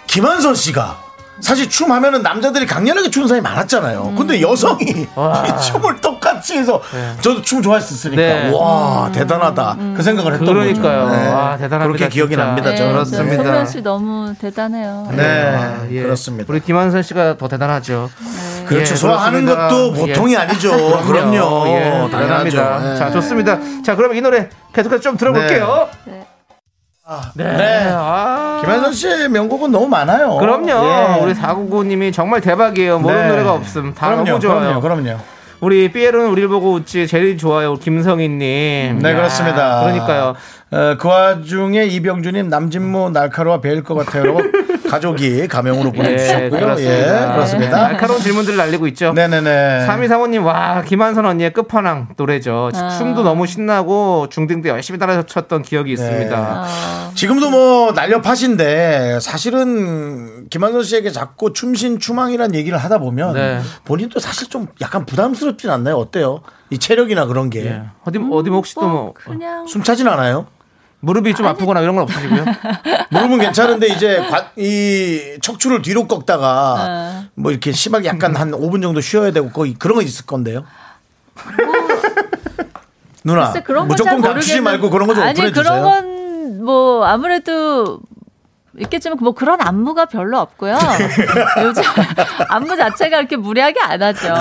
김한선 씨가 사실 춤 하면은 남자들이 강렬하게 추는 사람이 많았잖아요. 음. 근데 여성이 이 춤을 똑같이 해서 저도 춤 좋아했었으니까 네. 와 대단하다 그 생각을 했던 그러니까요. 거죠. 네. 와, 대단합니다, 그렇게 기억이 진짜. 납니다. 네, 저는. 그렇습니다. 소면 씨 너무 대단해요. 네, 예. 그렇습니다. 우리 김한선 씨가 더 대단하죠. 그렇죠. 예, 소화하는 그렇습니다. 것도 보통이 예. 아니죠. 그럼요. 예, 당연하죠. 대단합니다. 예. 자, 좋습니다. 자, 그럼 이 노래 계속해서 좀 들어볼게요. 네. 네. 네. 아. 김한선 씨의 명곡은 너무 많아요. 그럼요. 예. 우리 499님이 정말 대박이에요. 모르는 네. 노래가 없음. 다 그럼요, 너무 좋아요. 그럼요. 그럼요. 우리 삐에로는 우리를 보고 웃지 제일 좋아요. 김성희님. 네, 야, 그렇습니다. 그러니까요. 어, 그 와중에 이병주님 남진무 날카로워 배일 것 같아요. 가족이 가명으로 예, 보내주셨고요. 그렇습니다. 예, 그렇습니다. 날카로운 질문들을 날리고 있죠. 네네네. 3235님, 와, 김한선 언니의 끝판왕 노래죠. 아. 춤도 너무 신나고 중등 때 열심히 따라 췄던 기억이 있습니다. 아, 지금도 뭐 날렵하신데 사실은 김한선 씨에게 자꾸 춤신 추망이란 얘기를 하다 보면 네. 본인도 사실 좀 약간 부담스럽진 않나요? 어때요? 이 체력이나 그런 게. 예. 어디, 어디 뭐 혹시 또 뭐, 그냥 숨차진 않아요? 무릎이 좀 아프거나 이런 건 없으시고요? 무릎은 괜찮은데 이제 관- 이 척추를 뒤로 꺾다가 뭐 이렇게 심하게 약간 한 5분 정도 쉬어야 되고 거의 그런 거 있을 건데요. 누나 글쎄 그런 무조건 건잘 감추지 모르겠는- 말고 그런 거 좀 아니 오픈해 그런 주세요. 건뭐 아무래도 있겠지만 뭐 그런 안무가 별로 없고요. 요즘 안무 자체가 그렇게 무리하게 안 하죠.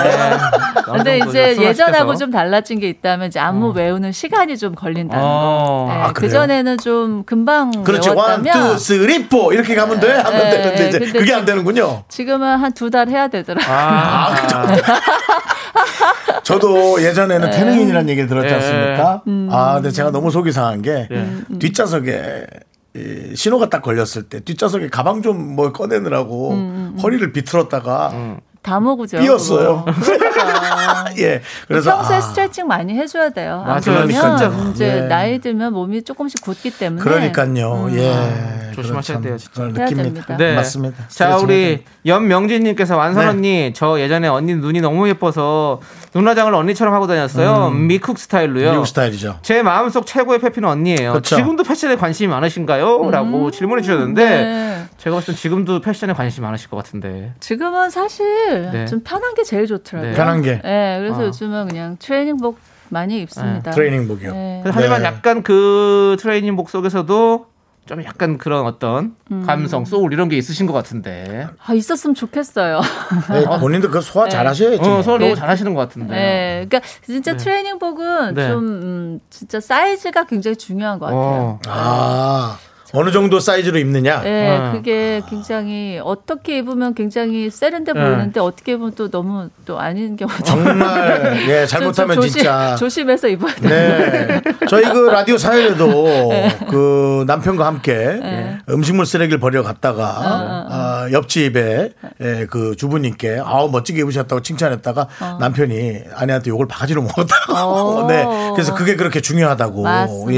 근데 정도 이제 순화시켜서. 예전하고 좀 달라진 게 있다면 이제 안무 외우는 시간이 좀 걸린다는 어. 거. 네, 아? 그 전에는 좀 금방 그렇지 one, 외웠다면 two, three, four 이렇게 가면 돼 하면 네, 되는데 이제 근데 그게 안 되는군요. 지금은 한 두 달 해야 되더라고요. 아, 저도 예전에는 네. 태능인이라는 얘기를 들었지 예. 않습니까? 음. 아, 근데 제가 너무 속이 상한 게 예. 뒷좌석에 이 신호가 딱 걸렸을 때 뒷좌석에 가방 좀 뭐 꺼내느라고 음, 허리를 비틀었다가 다 먹으죠. 삐었어요. 그러니까. 예. 그래서 평소에 아, 스트레칭 많이 해줘야 돼요. 안 맞아요. 그러면 그러니까요. 이제 예. 나이 들면 몸이 조금씩 굳기 때문에 그러니까요. 예. 조심하셔야 돼요, 진짜. 느낍니다. 됩니다. 네. 맞습니다. 자, 우리. 연명진님께서 완선 네. 언니, 저 예전에 언니 눈이 너무 예뻐서 눈화장을 언니처럼 하고 다녔어요. 미쿡 스타일로요. 음. 미국 스타일이죠. 제 마음속 최고의 페피는 언니예요. 그렇죠. 지금도 패션에 관심이 많으신가요? 라고 질문해 주셨는데 네. 제가 봤을 땐 지금도 패션에 관심이 많으실 것 같은데. 지금은 사실 네. 좀 편한 게 제일 좋더라고요. 네. 편한 게. 네, 그래서 어. 요즘은 그냥 트레이닝복 많이 입습니다. 트레이닝복이요. 네. 하지만 네. 약간 그 트레이닝복 속에서도 좀 약간 그런 어떤 음. 감성, 소울 이런 게 있으신 것 같은데. 아, 있었으면 좋겠어요. 네, 본인도 그 소화 잘 하셔야죠. 어, 서로 네. 너무 잘하시는 것 같은데. 네. 그러니까 진짜 트레이닝복은 네. 좀 음, 진짜 사이즈가 굉장히 중요한 것 같아요. 어. 아, 어느 정도 사이즈로 입느냐? 네, 어. 그게 굉장히 어떻게 입으면 굉장히 세련돼 네. 보이는데 어떻게 입으면 또 너무 또 아닌 경우도 정말 예, 좀- 잘못하면 좀 조심, 진짜 조심해서 입어야 돼요. 네. 저희 그 라디오 사연에도 그 남편과 함께 음식물 쓰레기를 버리러 갔다가 아, 옆집에 예, 그 주부님께 아우 멋지게 입으셨다고 칭찬했다가 남편이 아내한테 욕을 바가지로 먹었다고. 어. 네. 그래서 그게 그렇게 중요하다고 맞습니다.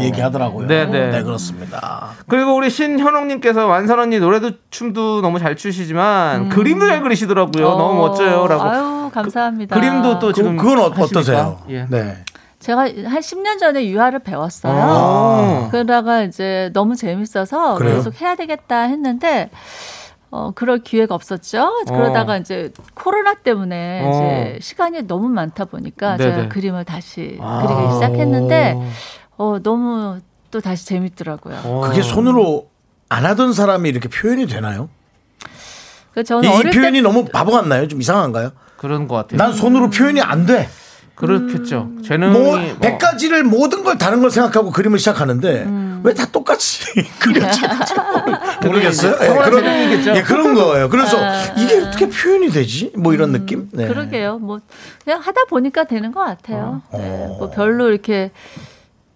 예, 얘기하더라고요. 네, 네. 그렇습니다. 그리고 우리 신현옥님께서 완선 언니 노래도 춤도 너무 잘 추시지만 그림도 잘 그리시더라고요. 너무 멋져요라고. 음. 아유, 감사합니다. 그 림도 또 그, 지금 그건 어, 하십니까? 어떠세요? 예. 네. 제가 한 10년 전에 유화를 배웠어요. 아. 그러다가 이제 너무 재밌어서 그래요? 계속 해야 되겠다 했는데 어, 그럴 기회가 없었죠. 그러다가 이제 코로나 때문에 어. 이제 시간이 너무 많다 보니까 네네. 제가 그림을 다시 아. 그리기 시작했는데 어, 너무 또 다시 재밌더라고요. 어. 그게 손으로 안 하던 사람이 이렇게 표현이 되나요? 그래서 저는 이, 이 표현이 때 너무 바보 같나요? 좀 이상한가요? 그런 것 같아요. 난 손으로 표현이 안 돼. 그렇겠죠. 음. 재능이 뭐, 뭐- 백 가지를 모든 걸 다른 걸 생각하고 그림을 시작하는데 음. 왜다 똑같이 그려지? 모르겠어요. 예, 타고난 그런, 재능이겠죠. 예, 그런 거예요. 그래서 아, 이게 어떻게 표현이 되지? 뭐 이런 느낌? 네. 그러게요. 뭐 그냥 하다 보니까 되는 것 같아요. 네, 뭐 별로 이렇게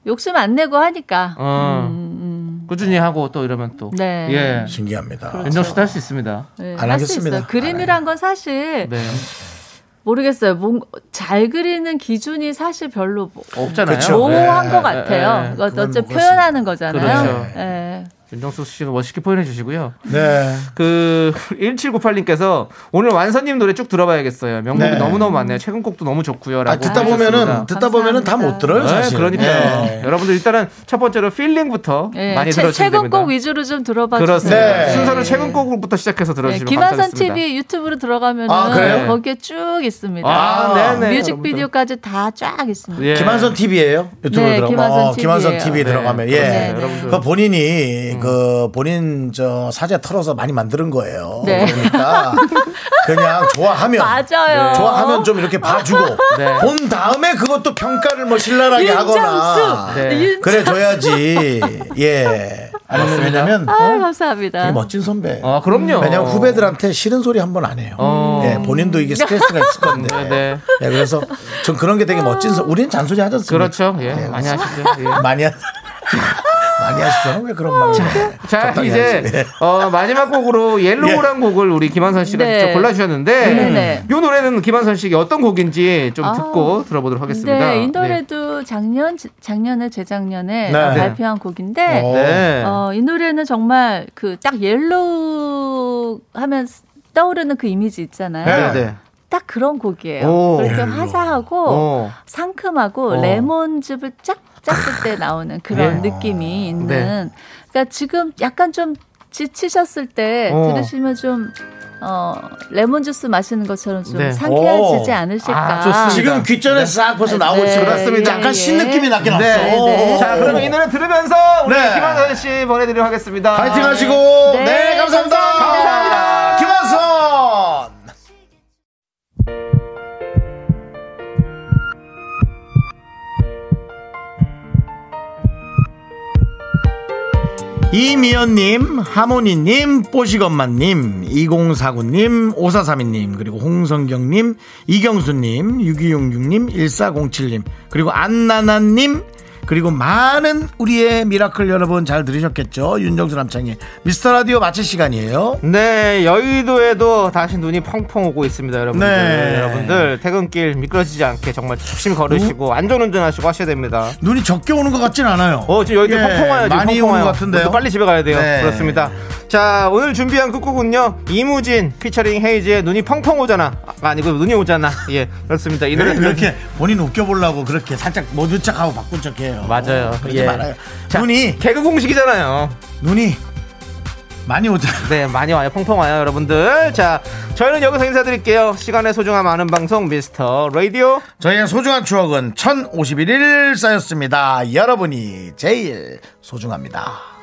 욕심 안 내고 하니까. 어. 음, 음. 꾸준히 하고 또 이러면 또 네. 예. 신기합니다. 윤정 씨도 할 수 있습니다. 네, 안 할수 하겠습니다. 있어요. 그림이란 건 사실 네. 모르겠어요. 뭔, 잘 그리는 기준이 사실 별로 뭐- 없잖아요. 모호한 네, 것 같아요. 네, 네. 그건 어째 뭐 표현하는 거잖아요. 그렇죠. 예. 윤정수 씨는 멋있게 표현해 주시고요. 네. 그 1798님께서 오늘 완선님 노래 쭉 들어봐야겠어요. 명곡이 네. 너무너무 많네요. 최근 곡도 너무 좋고요라고. 아, 듣다 하셨습니다. 보면은 듣다 보면은 다 못 들어요, 네, 사실. 그러니까요. 네. 여러분들 일단은 첫 번째로 필링부터 예, 많이 최, 들어 주시면 됩니다. 최근 곡 위주로 좀 들어봐 그렇습니다. 주세요. 네. 순서를 최근 곡부터 시작해서 네, 들어 주시면 김한선 감사하겠습니다. TV 유튜브로 들어가면은 아? 거기에 쭉 있습니다. 아, 네네. 뮤직 비디오까지 다 쫙 있습니다. 예. 김한선 TV예요 유튜브로 네, 들어가면 김한선 어, 김한선 TV. TV 들어가면 네, 예 네, 여러분들. 그 본인이 그 본인 저 사제 털어서 많이 만드는 거예요 네. 그러니까 그냥 좋아하면 맞아요. 좋아하면 좀 이렇게 봐주고 네. 본 다음에 그것도 평가를 뭐 신랄하게 하거나 윤정수. 네. 윤- 그래 줘야지 예 아니면 왜냐면 아, 어? 감사합니다. 되게 멋진 선배 아, 그럼요. 왜냐면 후배들한테 싫은 소리 한 번 안 해요. 어. 예, 본인도 이게 스트레스가 있을 건데. 네, 네. 예, 그래서 전 그런 게 되게 멋진 소. 우리는 잔소리 하지 않습니까? 그렇죠. 예, 많이 하시죠. 예. 많이 하. 많이 하시죠. 왜 그런? 해? 자 적당히 이제. 예. 어, 마지막 곡으로 Yellow란 곡을 우리 김완선 씨가 네. 직접 골라주셨는데. 이 노래는 김완선 씨가 어떤 곡인지 좀 아. 듣고 들어보도록 하겠습니다. 네, 이 노래도 작년 작년에 재작년에 네. 발표한 곡인데 어. 네. 어, 이 노래는 정말 그 딱 yellow 하면 떠오르는 그 이미지 있잖아요. 네. 네. 네. 딱 그런 곡이에요. 오. 그렇게 yellow. 화사하고 어. 상큼하고 어. 레몬즙을 쫙 짰을 때 나오는 그런 네. 느낌이 있는. 네. 그러니까 지금 약간 좀 지치셨을 때 어. 들으시면 좀 어, 레몬 주스 마시는 것처럼 좀 네. 상쾌해지지 오. 않으실까. 아. 지금 귓전에 싹 벌써 나오고 네, 있어요. 그렇습니다. 약간 예, 신느낌이 나긴 네. 났어. 네. 자 그러면 이 노래 들으면서 우리 네. 김한선 씨 보내드리도록 하겠습니다. 파이팅 하시고. 네, 네, 감사합니다. 감사합니다. 김한선. 이미연님, 하모니님, 뽀시건만님, 2049님, 5432님, 그리고 홍성경님, 이경수님, 6266님, 1407님, 그리고 안나나님, 그리고 많은 우리의 미라클 여러분 잘 들으셨겠죠? 윤정수 남창희 미스터 라디오 마칠 시간이에요. 네, 여의도에도 다시 눈이 펑펑 오고 있습니다, 여러분들. 네. 여러분들 퇴근길 미끄러지지 않게 정말 조심히 걸으시고 안전운전하시고 하셔야 됩니다. 눈이 적게 오는 것 같진 않아요. 어, 지금 여의도 예, 펑펑 와요. 지금 많이 펑펑 오는 와요. 것 같은데요. 빨리 집에 가야 돼요. 네. 그렇습니다. 자, 오늘 준비한 끝곡은요. 이무진 피처링 헤이즈의 눈이 펑펑 오잖아. 아, 아니고 눈이 오잖아. 예, 그렇습니다. 이 노래 왜 그렇게 본인 웃겨보려고 그렇게 살짝 모른 척하고 바꾼 척해요. 맞아요. 그러지 예. 말아요. 자, 눈이 개그 공식이잖아요. 눈이 많이 오잖아. 네, 많이 와요. 펑펑 와요, 여러분들. 자, 저희는 여기서 인사드릴게요. 시간의 소중함 아는 방송 미스터 라디오. 저희의 소중한 추억은 1051일 쌓였습니다. 여러분이 제일 소중합니다.